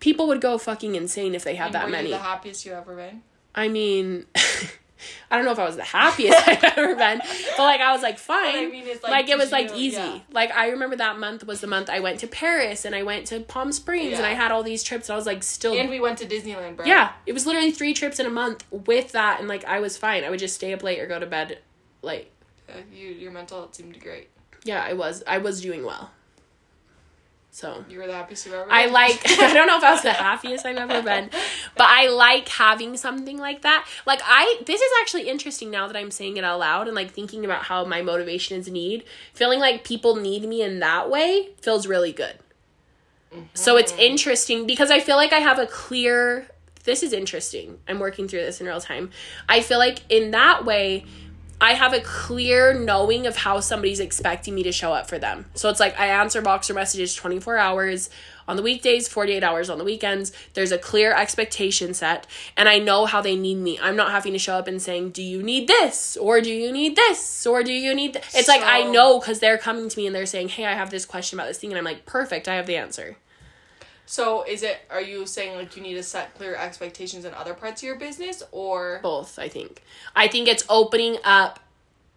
People would go fucking insane if they had And that many. you the happiest you ever been? I mean, I don't know if I was the happiest I've ever been, but like I was like fine. I mean like, like, it was like easy. yeah. Like I remember that month was the month I went to Paris and I went to Palm Springs and I had all these trips and I was like still And we went to Disneyland, bro. yeah, it was literally three trips in a month with that, and like I was fine. I would just stay up late or go to bed late. Uh, you, your mental health seemed great. Yeah, I was. I was doing well. So You were the happiest you ever been. I like. I don't know if I was the happiest I've ever been, but I like having something like that. Like I, this is actually interesting now that I'm saying it out loud and like thinking about how my motivation is need. Feeling like people need me in that way feels really good. So it's mm-hmm. interesting because I feel like I have a clear. This is interesting. I'm working through this in real time. I feel like in that way, I have a clear knowing of how somebody's expecting me to show up for them. So it's like I answer Voxer messages 24 hours on the weekdays, 48 hours on the weekends. There's a clear expectation set, and I know how they need me. I'm not having to show up and saying, Do you need this? Or do you need this? Or do you need th-? It's like I know because they're coming to me and they're saying, Hey, I have this question about this thing. And I'm like, Perfect, I have the answer. So is it? Are you saying like you need to set clear expectations in other parts of your business, or both i think i think it's opening up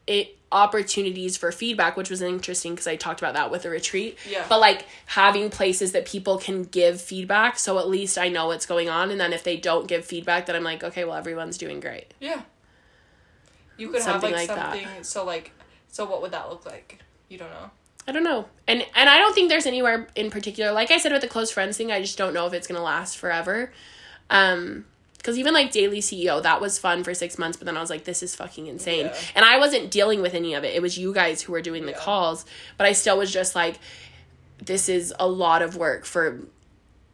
it opportunities for feedback which was interesting because i talked about that with the retreat Yeah. but like having places that people can give feedback so at least i know what's going on and then if they don't give feedback then i'm like okay well everyone's doing great yeah, you could Something have like, like that. something. So like, so what would that look like? You don't know. I don't know. And and i don't think there's anywhere in particular. Like i said with the close friends thing i just don't know if it's gonna last forever. Um because even like daily ceo that was fun for six months but then i was like this is fucking insane. Yeah. and i wasn't dealing with any of it. It was you guys who were doing the Yeah. calls but i still was just like this is a lot of work for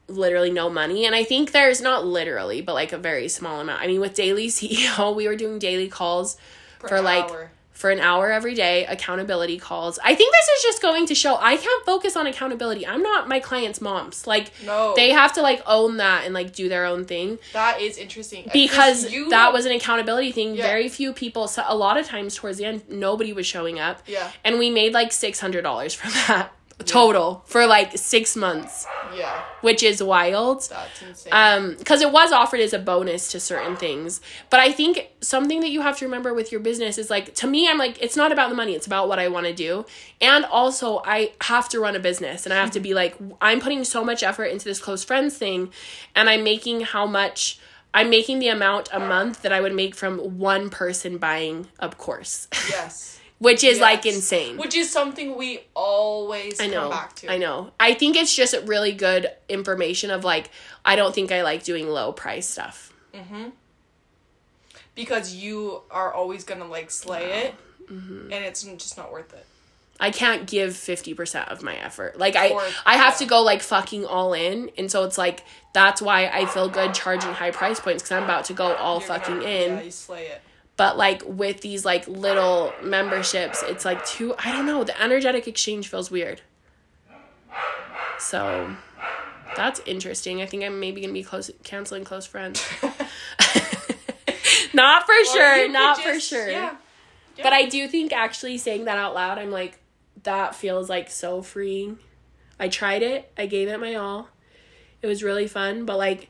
literally no money. And i think there's not literally but like a very small amount. I mean with daily ceo we were doing daily calls Per for like hour. For an hour every day accountability calls. I think this is just going to show i can't focus on accountability. I'm not my clients moms. Like No. they have to like own that and like do their own thing. That is interesting. Because you that was an accountability thing. Yeah. very few people so a lot of times towards the end nobody was showing up. Yeah. and we made like $600 from that total for like six months, Yeah, which is wild. that's insane. Um, because it was offered as a bonus to certain things. But I think something that you have to remember with your business is like to me, I'm like, it's not about the money, it's about what I want to do. And also I have to run a business and I have to be like, I'm putting so much effort into this close friends thing and I'm making how much I'm making the amount a month that I would make from one person buying a course. yes. Which is like insane. Which is something we always I know. come back to. I know. I think it's just really good information of like I don't think I like doing low price stuff. Mhm. Because you are always gonna like slay it, Mm-hmm. and it's just not worth it. I can't give 50% of my effort. Like I Or- I have yeah. to go like fucking all in and so it's like that's why I feel good charging high price points cuz I'm about to go all You're fucking gonna- in. Yeah, you slay it. But like with these like little memberships, it's like too I don't know, the energetic exchange feels weird. So that's interesting. I think I'm maybe gonna be close canceling close friends. not for Or sure, not for just- sure. Yeah. But I do think actually saying that out loud, I'm like, that feels like so freeing. I tried it, I gave it my all. It was really fun, but like,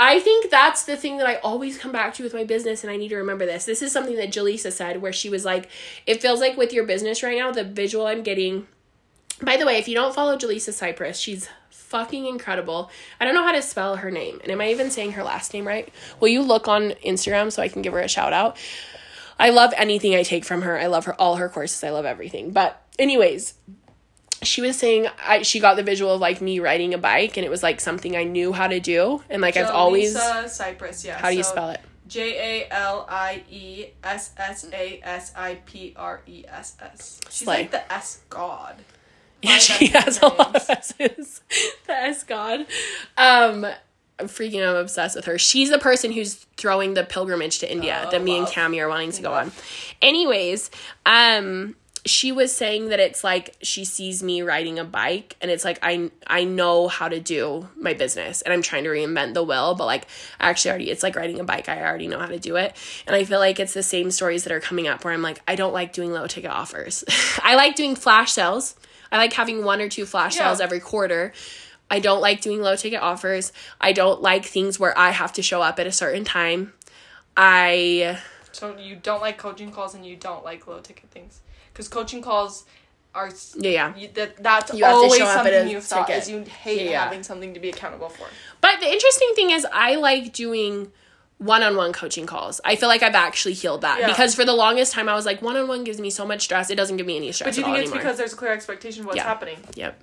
I think that's the thing that I always come back to with my business, and I need to remember this. This is something that Jaliessa said, where she was like, it feels like with your business right now, the visual I'm getting. By the way, if you don't follow Jaliessa Sipress, she's fucking incredible. I don't know how to spell her name, and am I even saying her last name right? Will you look on Instagram so I can give her a shout out? I love anything I take from her. I love her all her courses. I love everything. But anyways, she was saying I she got the visual of like me riding a bike and it was like something I knew how to do and like I've always Sipress, yeah. how do you spell it? J A L I E S S A S I P R E S S. She's Slay. like the S god. Yeah, she has a lot of. S's. The S God. Um I'm freaking I'm obsessed with her. She's the person who's throwing the pilgrimage to India Oh, that me and. Cami are wanting to go on. Anyways, um she was saying that it's like she sees me riding a bike and it's like I I know how to do my business and I'm trying to reinvent the wheel but like I actually already it's like riding a bike I already know how to do it and I feel like it's the same stories that are coming up where I'm like I don't like doing low ticket offers. I like doing flash sales. I like having one or two flash Yeah. sales every quarter. I don't like doing low ticket offers. I don't like things where I have to show up at a certain time. I So you don't like coaching calls and you don't like low ticket things. Because coaching calls are yeah, yeah. you, that that's You have to always show up at something you've thought is you hate yeah. having something to be accountable for. But the interesting thing is, I like doing one-on-one coaching calls. I feel like I've actually healed that Yeah. because for the longest time I was like, one-on-one gives me so much stress. It doesn't give me any stress But do you think it's anymore. because there's a clear expectation of what's Yeah. happening? Yep.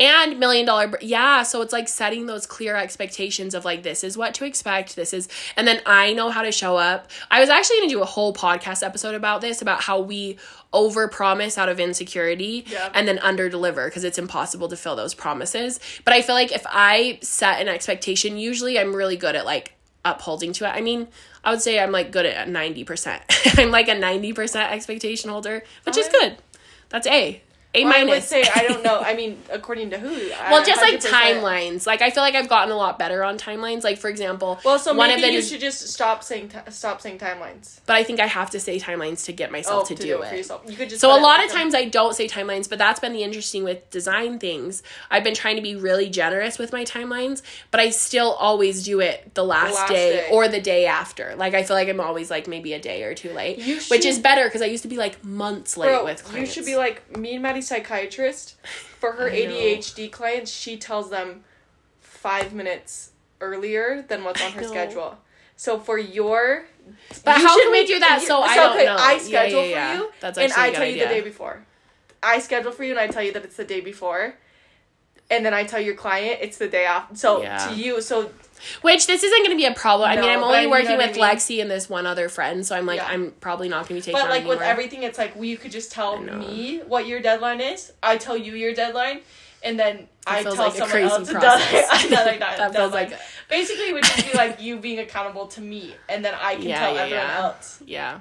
And million dollar, yeah. So it's like setting those clear expectations of like, this is what to expect. This is, and then I know how to show up. I was actually going to do a whole podcast episode about this, about how we over promise out of insecurity Yeah. and then under deliver because it's impossible to fill those promises. But I feel like if I set an expectation, usually I'm really good at like upholding to it. I mean, I would say I'm like good at 90%. I'm like a 90% expectation holder, which is good. That's A. A Well, I would say I don't know. I mean, according to who? Well, just like 100%. timelines. Like I feel like I've gotten a lot better on timelines. Like for example, Well, so one maybe of the you should just stop saying ti stop saying timelines. but I think I have to say timelines to get myself oh, to, do, for it. yourself. You could just So a lot like of times I don't say timelines, but that's been the interesting with design things. I've been trying to be really generous with my timelines, but I still always do it the last, last day, day. or the day after. Like I feel like I'm always like maybe a day or two late, You which is better because I used to be like months late Bro, with clients. you should be like me and Psychiatrist. For her ADHD clients, she tells them five minutes earlier than what's on her schedule. So for your, But you how can we do that you- so I don't okay, know? I schedule yeah, yeah. for you, That's and I a I good tell you the day before. I schedule for you, and I tell you that it's the day before, and then I tell your client it's the day after. So to you, so Which this isn't going to be a problem. I mean, I'm only working what I with mean? Lexi and this one other friend, so I'm like, Yeah. I'm probably not going to be taking. But on like with everything, it's like well, you could just tell me what your deadline is. I tell you your deadline, and then I feels tell like a someone crazy else process. another That feels like- basically it would just be like you being accountable to me, and then I can Yeah, tell yeah, everyone yeah. else. Yeah.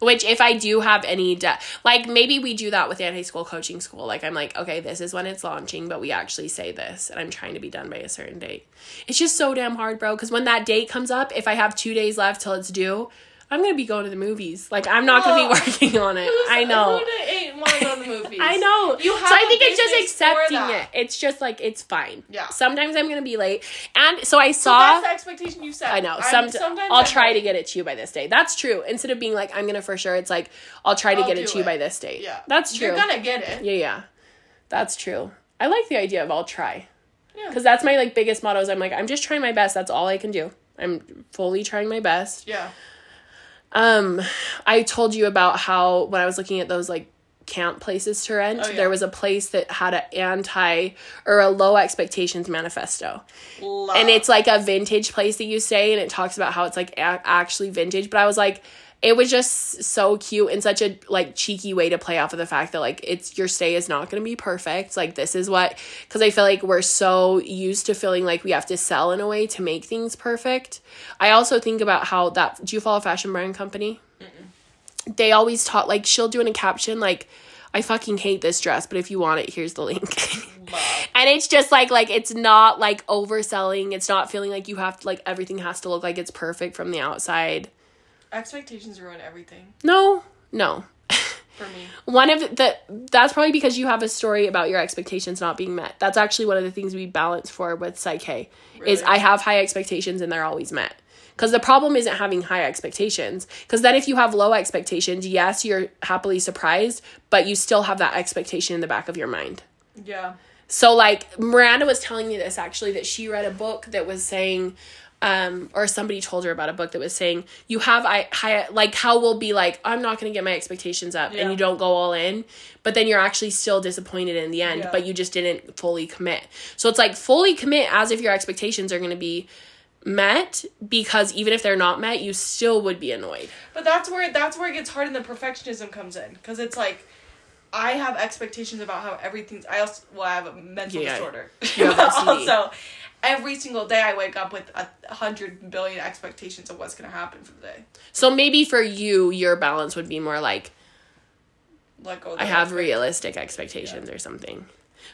Which, if I do have any, de- like maybe we do that with anti school coaching school. Like, I'm like, okay, this is when it's launching, but we actually say this, and I'm trying to be done by a certain date. It's just so damn hard, bro. Because when that date comes up, if I have two days left till it's due, I'm gonna be going to the movies. Like I'm not gonna Oh. be working on it. I know. Who ain't want to go to the movies? I know. You have so I think it's just accepting it. It's just like it's fine. Yeah. Sometimes I'm gonna be late, and so I So saw. that's the expectation you set. I know. I'm- Some sometimes I'll I'm try to get it to you by this day. That's true. Instead of being like I'm gonna for sure, it's like I'll try to I'll get it to you it. by this date. Yeah, That's true. You're gonna get it. Yeah, yeah. That's true. I like the idea of I'll try. Yeah. Because that's my like biggest motto is I'm like, I'm just trying my best. That's all I can do. I'm fully trying my best. Yeah. Um, I told you about how when I was looking at those like camp places to rent, Oh, yeah. there was a place that had an anti or a low expectations manifesto. Love. And it's like a vintage place that you stay, and it talks about how it's like a- actually vintage. But I was like, it was just so cute and such a like cheeky way to play off of the fact that like it's your stay is not going to be perfect. Like this is what because I feel like we're so used to feeling like we have to sell in a way to make things perfect. I also think about how that. Do you follow Fashion Brand Company? They always taught like she'll do in a caption like. I fucking hate this dress, but if you want it, here's the link. And it's just like like it's not like overselling it's not feeling like you have to like everything has to look like it's perfect from the outside Expectations ruin everything. No. No. For me. one of the that's probably because you have a story about your expectations not being met. That's actually one of the things we balance for with PSYCH-K is i have high expectations and they're always met. Because the problem isn't having high expectations. Because then if you have low expectations yes you're happily surprised but you still have that expectation in the back of your mind. Yeah. So like Miranda was telling me this actually that she read a book that was saying um or somebody told her about a book that was saying you have I high like how we'll be like I'm not going to get my expectations up Yeah. and you don't go all in but then you're actually still disappointed in the end Yeah. but you just didn't fully commit. So it's like fully commit as if your expectations are going to be met because even if they're not met you still would be annoyed. But that's where that's where it gets hard and the perfectionism comes in because it's like I have expectations about how everything's. I also well I have a mental Yeah. disorder. You have also, every single day I wake up with a hundred billion expectations of what's gonna happen for the day. So maybe for you your balance would be more like Like oh, I have realistic expectations or something.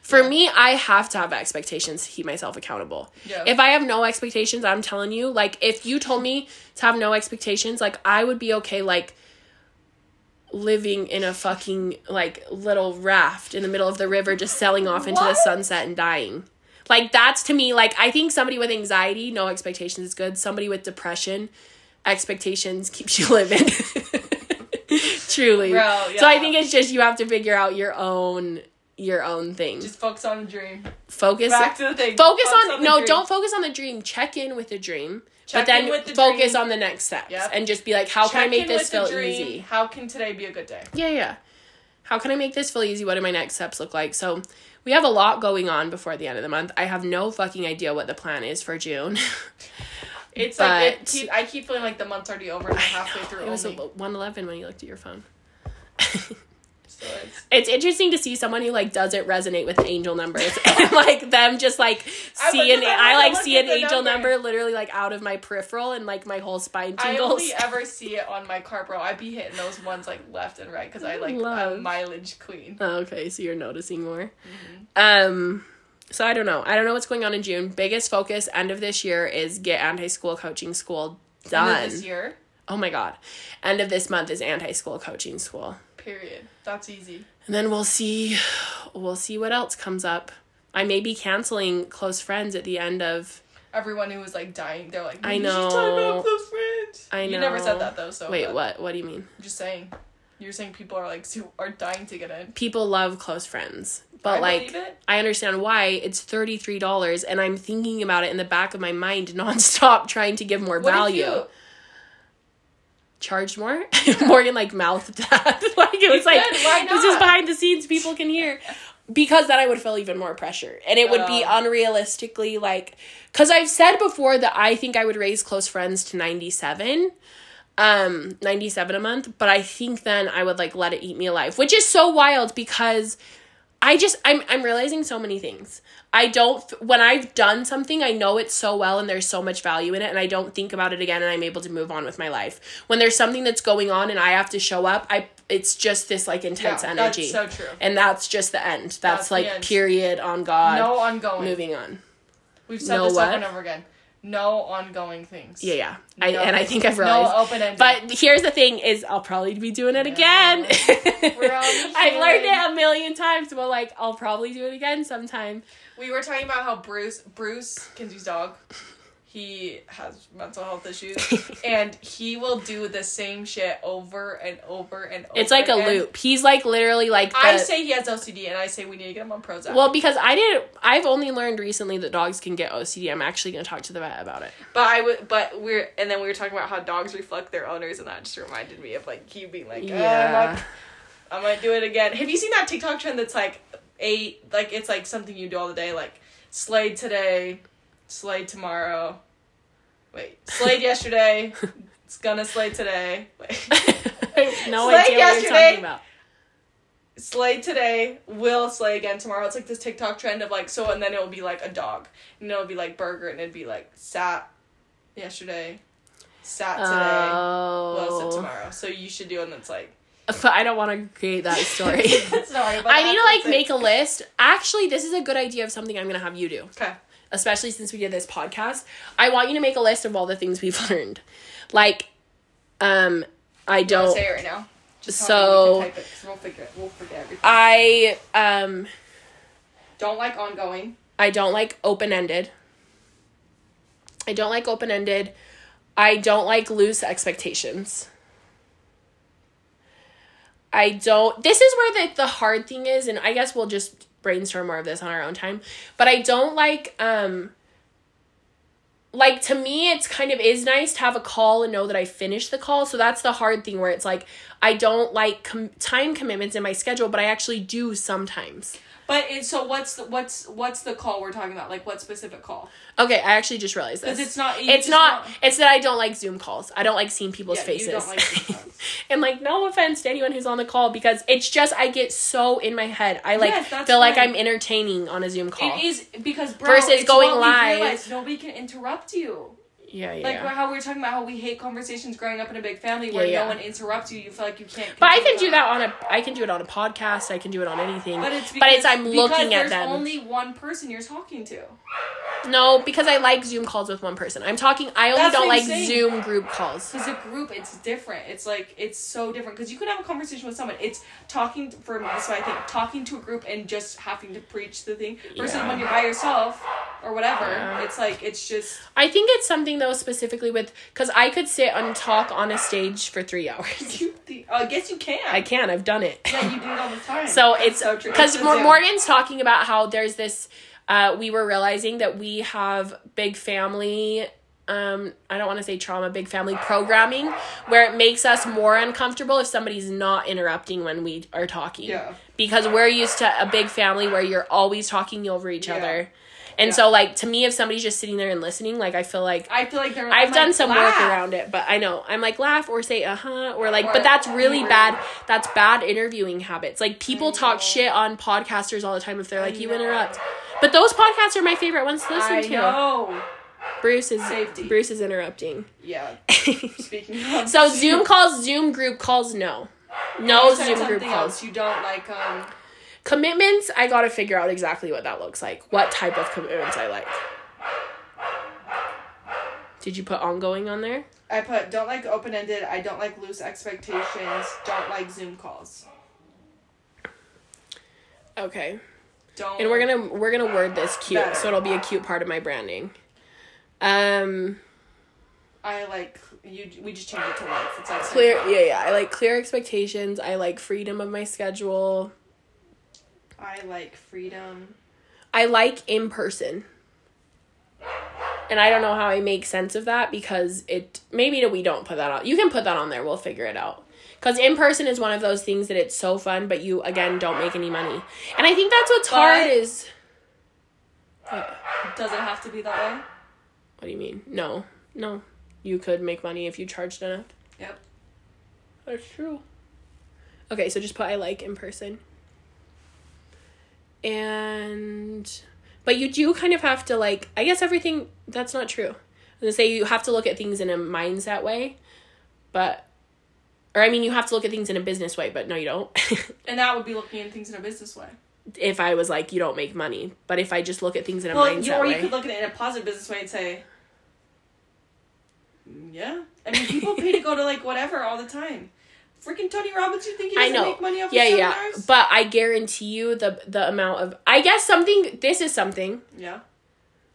For me, I have to have expectations to keep myself accountable. Yeah. If I have no expectations, I'm telling you, like if you told me to have no expectations, like I would be okay like living in a fucking like little raft in the middle of the river just sailing off into the sunset and dying. Like that's to me like I think somebody with anxiety, no expectations is good. Somebody with depression, expectations keeps you living. Truly. Bro, So I think it's just you have to figure out your own your own thing. Just focus on the dream. focus Back to the thing. focus on, the no, dream. don't focus on the dream. Check in with the dream. Check but then the focus dream. on the next steps Yep. and just be like, how can I make this feel easy? How can today be a good day? Yeah, yeah. How can I make this feel easy? What do my next steps look like? So we have a lot going on before the end of the month. I have no fucking idea what the plan is for June. It's like it keep, I keep feeling like the month's already over and we're halfway through it was only. one eleven when you looked at your phone. It's, It's interesting to see someone who like doesn't resonate with angel numbers and like them just like see an I I like see an angel number. number literally like out of my peripheral and like my whole spine tingles. I only ever see it on my car, bro. I'd be hitting those ones like left and right because I like Love. a mileage queen. Oh, okay, so you're noticing more. Mm-hmm. Um, so I don't know. I don't know what's going on in June. Biggest focus end of this year is get anti school coaching school End done. of this year, Oh my god, end of this month is anti school coaching school, period. That's easy. and then we'll see. We'll see what else comes up. I may be canceling close friends at the end of. Everyone who was like dying, they're like, I "You should talk about close friends. I know. You never said that though. So Wait, what? What do you mean? I'm just saying. You're saying people are like su- are dying to get in. People love close friends, but I like. I understand why it's thirty three dollars, and I'm thinking about it in the back of my mind nonstop, trying to give more What if value. you- charged more. Morgan like mouthed that. like it was like this is behind the scenes, people can hear. Because then I would feel even more pressure. And it would be Oh. unrealistically like cuz I've said before that I think I would raise close friends to 97 um 97 a month, but I think then I would like let it eat me alive, which is so wild because I just I'm I'm realizing so many things. I don't when I've done something, I know it so well and there's so much value in it and I don't think about it again and I'm able to move on with my life. When there's something that's going on and I have to show up, I it's just this like intense Yeah, energy. That's so true. and that's just the end. That's, That's like end. period on God. no ongoing. moving on. We've said No this what? over and over again. No ongoing things. Yeah, yeah. I, and I think I've realized. No open ended. But here's the thing: is I'll probably be doing it again. We're I've learned it a million times, but like I'll probably do it again sometime. we were talking about how Bruce, Bruce, Kenzie's dog, he has mental health issues, and he will do the same shit over and over and over. It's like a loop. He's like literally like the, I say he has OCD, and I say we need to get him on Prozac. well because I didn't. I've only learned recently that dogs can get OCD. I'm actually gonna talk to the vet about it. But I would, but we're, and then we were talking about how dogs reflect their owners, and that just reminded me of like he being like, oh, yeah, Yeah. I might do it again. Have you seen that TikTok trend that's like eight, like it's like something you do all the day, like slayed today, slayed tomorrow. Wait, slayed yesterday. It's gonna slay today. Wait. No idea what you're talking about. slay today, will slay again tomorrow. It's like this TikTok trend of like so, and then it will be like a dog, and it'll be like burger, and it'd be like sat yesterday, sat today, will sit Oh, tomorrow. So you should do, and it's like but I don't want to create that story. sorry, but I need to like make a list. Actually, this is a good idea of something I'm gonna have you do. okay. Especially since we did this podcast, I want you to make a list of all the things we've learned. Like, um, I Don't say it right now. Just So- we can type it, 'cause we'll figure it. We'll forget everything. I um Don't like ongoing. I don't like open ended. I don't like open ended. I don't like loose expectations. I don't. This is where the the hard thing is, and I guess we'll just brainstorm more of this on our own time. But I don't like um. Like to me, it's kind of is nice to have a call and know that I finished the call. So that's the hard thing where it's like I don't like com- time commitments in my schedule, but I actually do sometimes. But it, so what's the what's what's the call we're talking about? Like what specific call? Okay, I actually just realized this. It's not. it's not, it's that I don't like Zoom calls. I don't like seeing people's Yeah, faces. like and like no offense to anyone who's on the call because it's just I get so in my head. I like Yes, feel like. I'm entertaining on a Zoom call. It is because bro, Versus it's going live. Nobody can interrupt you. Yeah, yeah. Like how we were talking about how we hate conversations growing up in a big family where Yeah, yeah. no one interrupts you. You feel like you can't. but I can do that on a I can do it on a podcast. I can do it on anything. But it's but it's because- I'm looking at there's only one person you're talking to. No, because I like Zoom calls with one person. I'm talking. I only That's don't like. Zoom group calls. Because a group, it's different. It's like it's so different. Because you could have a conversation with someone. It's talking for me. So I think talking to a group and just having to preach the thing. Versus Yeah. when you're by yourself or whatever. Yeah. It's like it's just I think it's something though specifically with because I could sit and talk on a stage for three hours. you. The, oh, I guess you can. I can. I've done it. Yeah, you do it all the time. So That's it's so true. because It's a Mor- Zoom. Morgan's talking about how there's this. Uh, we were realizing that we have big family. Um, I don't want to say trauma, big family programming, where it makes us more uncomfortable if somebody's not interrupting when we are talking. Yeah. Because we're used to a big family where you're always talking over each Yeah. other. And Yeah. so, like, to me, if somebody's just sitting there and listening, like, I feel like I feel like they're. I've I'm done like, some laugh. work around it, but I know I'm like laugh or say uh huh or like, Or- but that's really bad. That's bad interviewing habits. Like people talk shit on podcasters all the time if they're like you interrupt. But those podcasts are my favorite ones to listen I to. know. Bruce is Safety. Bruce is interrupting. Yeah. Speaking of so Zoom calls, Zoom group calls, no, no Zoom group calls. You don't like um. Commitments, I gotta figure out exactly what that looks like. What type of commitments I like. Did you put ongoing on there? I put don't like open ended. I don't like loose expectations. Don't like Zoom calls. Okay. Don't. And we're gonna we're gonna word this cute, Better. so it'll be a cute part of my branding. Um, I like you. We just change it to life. It's like clear, yeah, yeah. I like clear expectations. I like freedom of my schedule. I like freedom. I like in person. And I don't know how I make sense of that because it maybe we don't put that on. You can put that on there. We'll figure it out. Because in person is one of those things that it's so fun, but you again don't make any money. And I think that's what's But- hard is. What? Does it have to be that way? What do you mean? No, no. You could make money if you charged enough. Yep. That's true. Okay, so just put I like in person. And but you do kind of have to like I guess everything that's not true. I'm gonna say you have to look at things in a mindset way, but or I mean you have to look at things in a business way, but no you don't. And that would be looking at things in a business way. if I was like you don't make money, but if I just look at things in a Well, you, mindset or you way. could look at it in a positive business way and say, mm, Yeah. I mean, people pay to go to like whatever all the time. Freaking Tony Robbins, you think he I doesn't know. make money off Yeah, of yeah. seminars? But I guarantee you the the amount of I guess something this is something Yeah.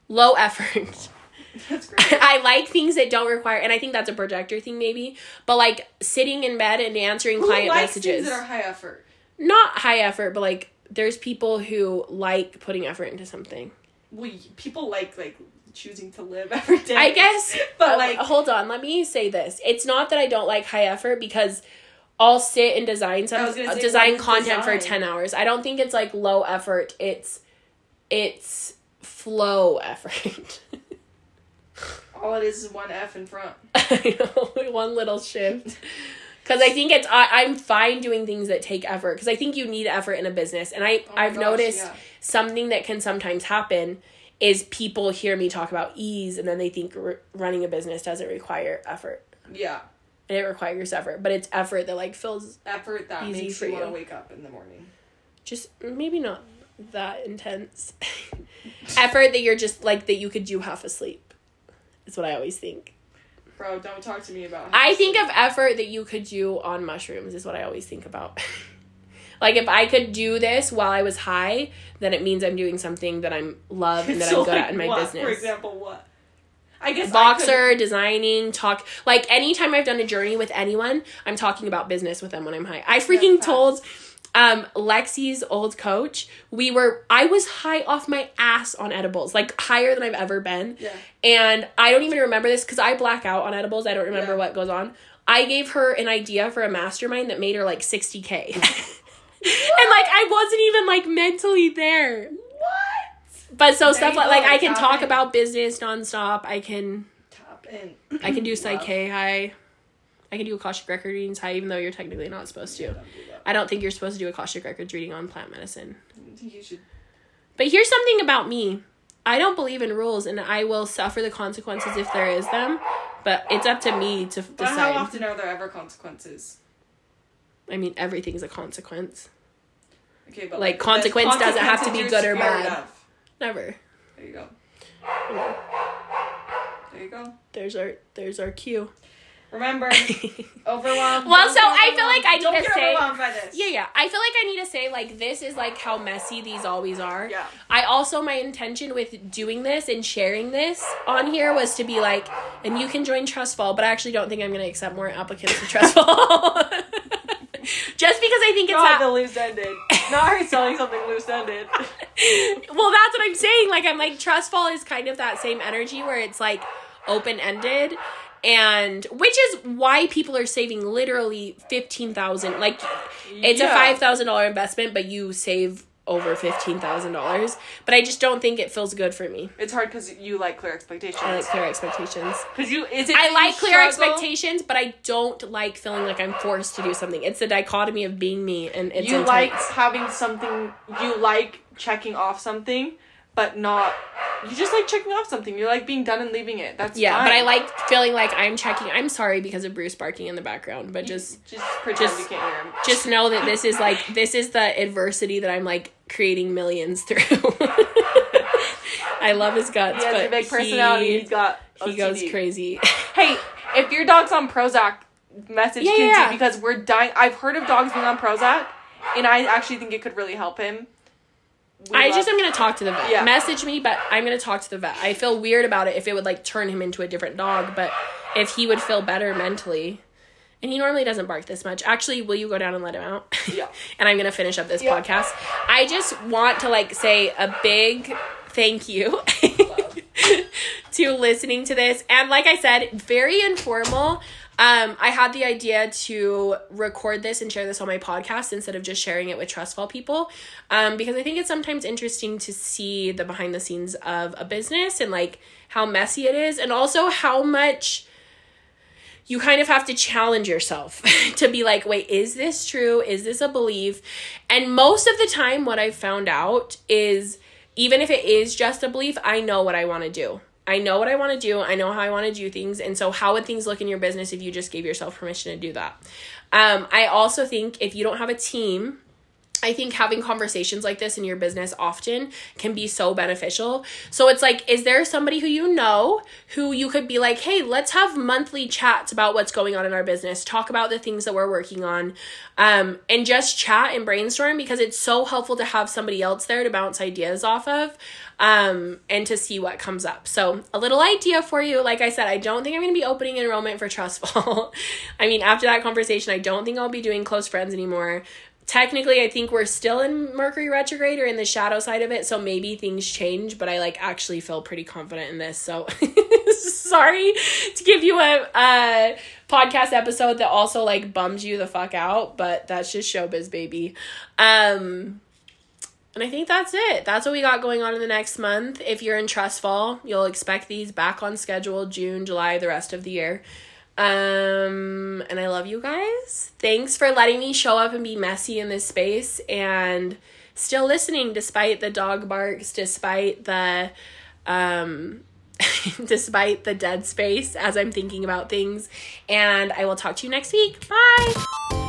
low effort. That's great. I like things that don't require and I think that's a projector thing maybe, but like sitting in bed and answering Who client likes messages. things that are high effort? Not high effort, but like there's people who like putting effort into something. Well, y- people like like choosing to live every day. I guess But, uh, like- hold on, let me say this. It's not that I don't like high effort because I'll sit and design some I was gonna uh, say, design content for 10 hours. I don't think it's like low effort. It's it's flow effort. Oh, All it is is one F in front. I know, one little shift. Because I think it's I, I'm fine doing things that take effort. Because I think you need effort in a business, and I oh I've gosh, noticed yeah. something that can sometimes happen is people hear me talk about ease, and then they think r- running a business doesn't require effort, Yeah. and it requires effort. But it's effort that like feels Effort that makes for you want to you. wake up in the morning. just maybe not that intense. effort that you're just like that you could do half asleep. Is what I always think. Bro, don't talk to me about I think of effort that you could do on mushrooms is what I always think about. like if I could do this while I was high, then it means I'm doing something that I'm love and that So, I'm good like, at in my what? business. For example, what? I guess I Voxer, designing, talk like anytime I've done a journey with anyone, I'm talking about business with them when I'm high. I freaking told um Lexi's old coach, we were I was high off my ass on edibles, like higher than I've ever been. Yeah. And I don't even remember this because I black out on edibles. I don't remember Yeah. what goes on. I gave her an idea for a mastermind that made her like 60K. and like I wasn't even like mentally there. What? But so There stuff like like I can talk about business nonstop. I can Top in. I can do PSYCH-K high. I can do Akashic record readings high, even though you're technically not supposed to. That. I don't think you're supposed to do Akashic records reading on plant medicine. I think you should. But here's something about me. I don't believe in rules, and I will suffer the consequences if there is them. But it's up to me to But how decide. often are there ever consequences? I mean, everything's a consequence. Okay, but Like, the consequence doesn't have to be good or bad. of. Never. There you go. There you go. There's our there's our cue. Remember, overwhelmed. Well, so I feel like I overwhelmed. Don't need to say- overwhelmed by this. Yeah, yeah. I feel like I need to say like this is like how messy these always are. Yeah. I also my intention with doing this and sharing this on here was to be like, and you can join Trust Fall, but I actually don't think I'm gonna accept more applicants for Trust Fall. Just because I think it's Not that. the loose ended. Not her selling something loose ended. well, that's what I'm saying. Like I'm like Trust Fall is kind of that same energy where it's like open ended. And which is why people are saving literally fifteen thousand. Like it's a five thousand dollar investment, but you save over fifteen thousand dollars. But I just don't think it feels good for me. It's hard because you like clear expectations. I like clear expectations. Because you is it? I like clear expectations, but I don't like feeling like I'm forced to do something. It's the dichotomy of being me, and it's you intense. like having something. You like checking off something, but not. You just like checking off something. You're like being done and leaving it. That's yeah, fine. but I like feeling like I'm checking. I'm sorry because of Bruce barking in the background, but just just pretend just- you can't hear him. just know that this is like this is the adversity that I'm like creating millions through. I love his guts, He has but a big personality. he, He's got. he goes crazy. Hey, if your dog's on Prozac, message Yeah, Kinsey yeah. because we're dying. I've heard of dogs being on Prozac, and I actually think it could really help him. I love- just am gonna talk to the vet. Yeah. Message me, but I'm gonna talk to the vet. I feel weird about it if it would like turn him into a different dog, but if he would feel better mentally. And he normally doesn't bark this much. Actually, will you go down and let him out? Yeah. and I'm gonna finish up this Yeah. podcast. I just want to like say a big thank you to listening to this. And like I said, very informal. Um, I had the idea to record this and share this on my podcast instead of just sharing it with Trust Fall people. Um, because I think it's sometimes interesting to see the behind the scenes of a business and like how messy it is and also how much you kind of have to challenge yourself to be like, wait, is this true? Is this a belief? And most of the time, what I've found out is even if it is just a belief, I know what I want to do. I know what I want to do. I know how I want to do things. And so, how would things look in your business if you just gave yourself permission to do that? Um, I also think if you don't have a team, I think having conversations like this in your business often can be so beneficial. So it's like, is there somebody who you know who you could be like, hey, let's have monthly chats about what's going on in our business, talk about the things that we're working on, um, and just chat and brainstorm because it's so helpful to have somebody else there to bounce ideas off of um, and to see what comes up. So, a little idea for you. Like I said, I don't think I'm going to be opening enrollment for Trust Fall. I mean, after that conversation, I don't think I'll be doing close friends anymore technically i think we're still in mercury retrograde or in the shadow side of it so maybe things change but i like actually feel pretty confident in this so sorry to give you a, podcast episode that also like bums you the fuck out but that's just showbiz baby um and I think that's it. That's what we got going on in the next month. If you're in Trust Fall, you'll expect these back on schedule June, July, the rest of the year. Um, and I love you guys. Thanks for letting me show up and be messy in this space and still listening despite the dog barks, despite the um despite the dead space as I'm thinking about things. And I will talk to you next week. Bye.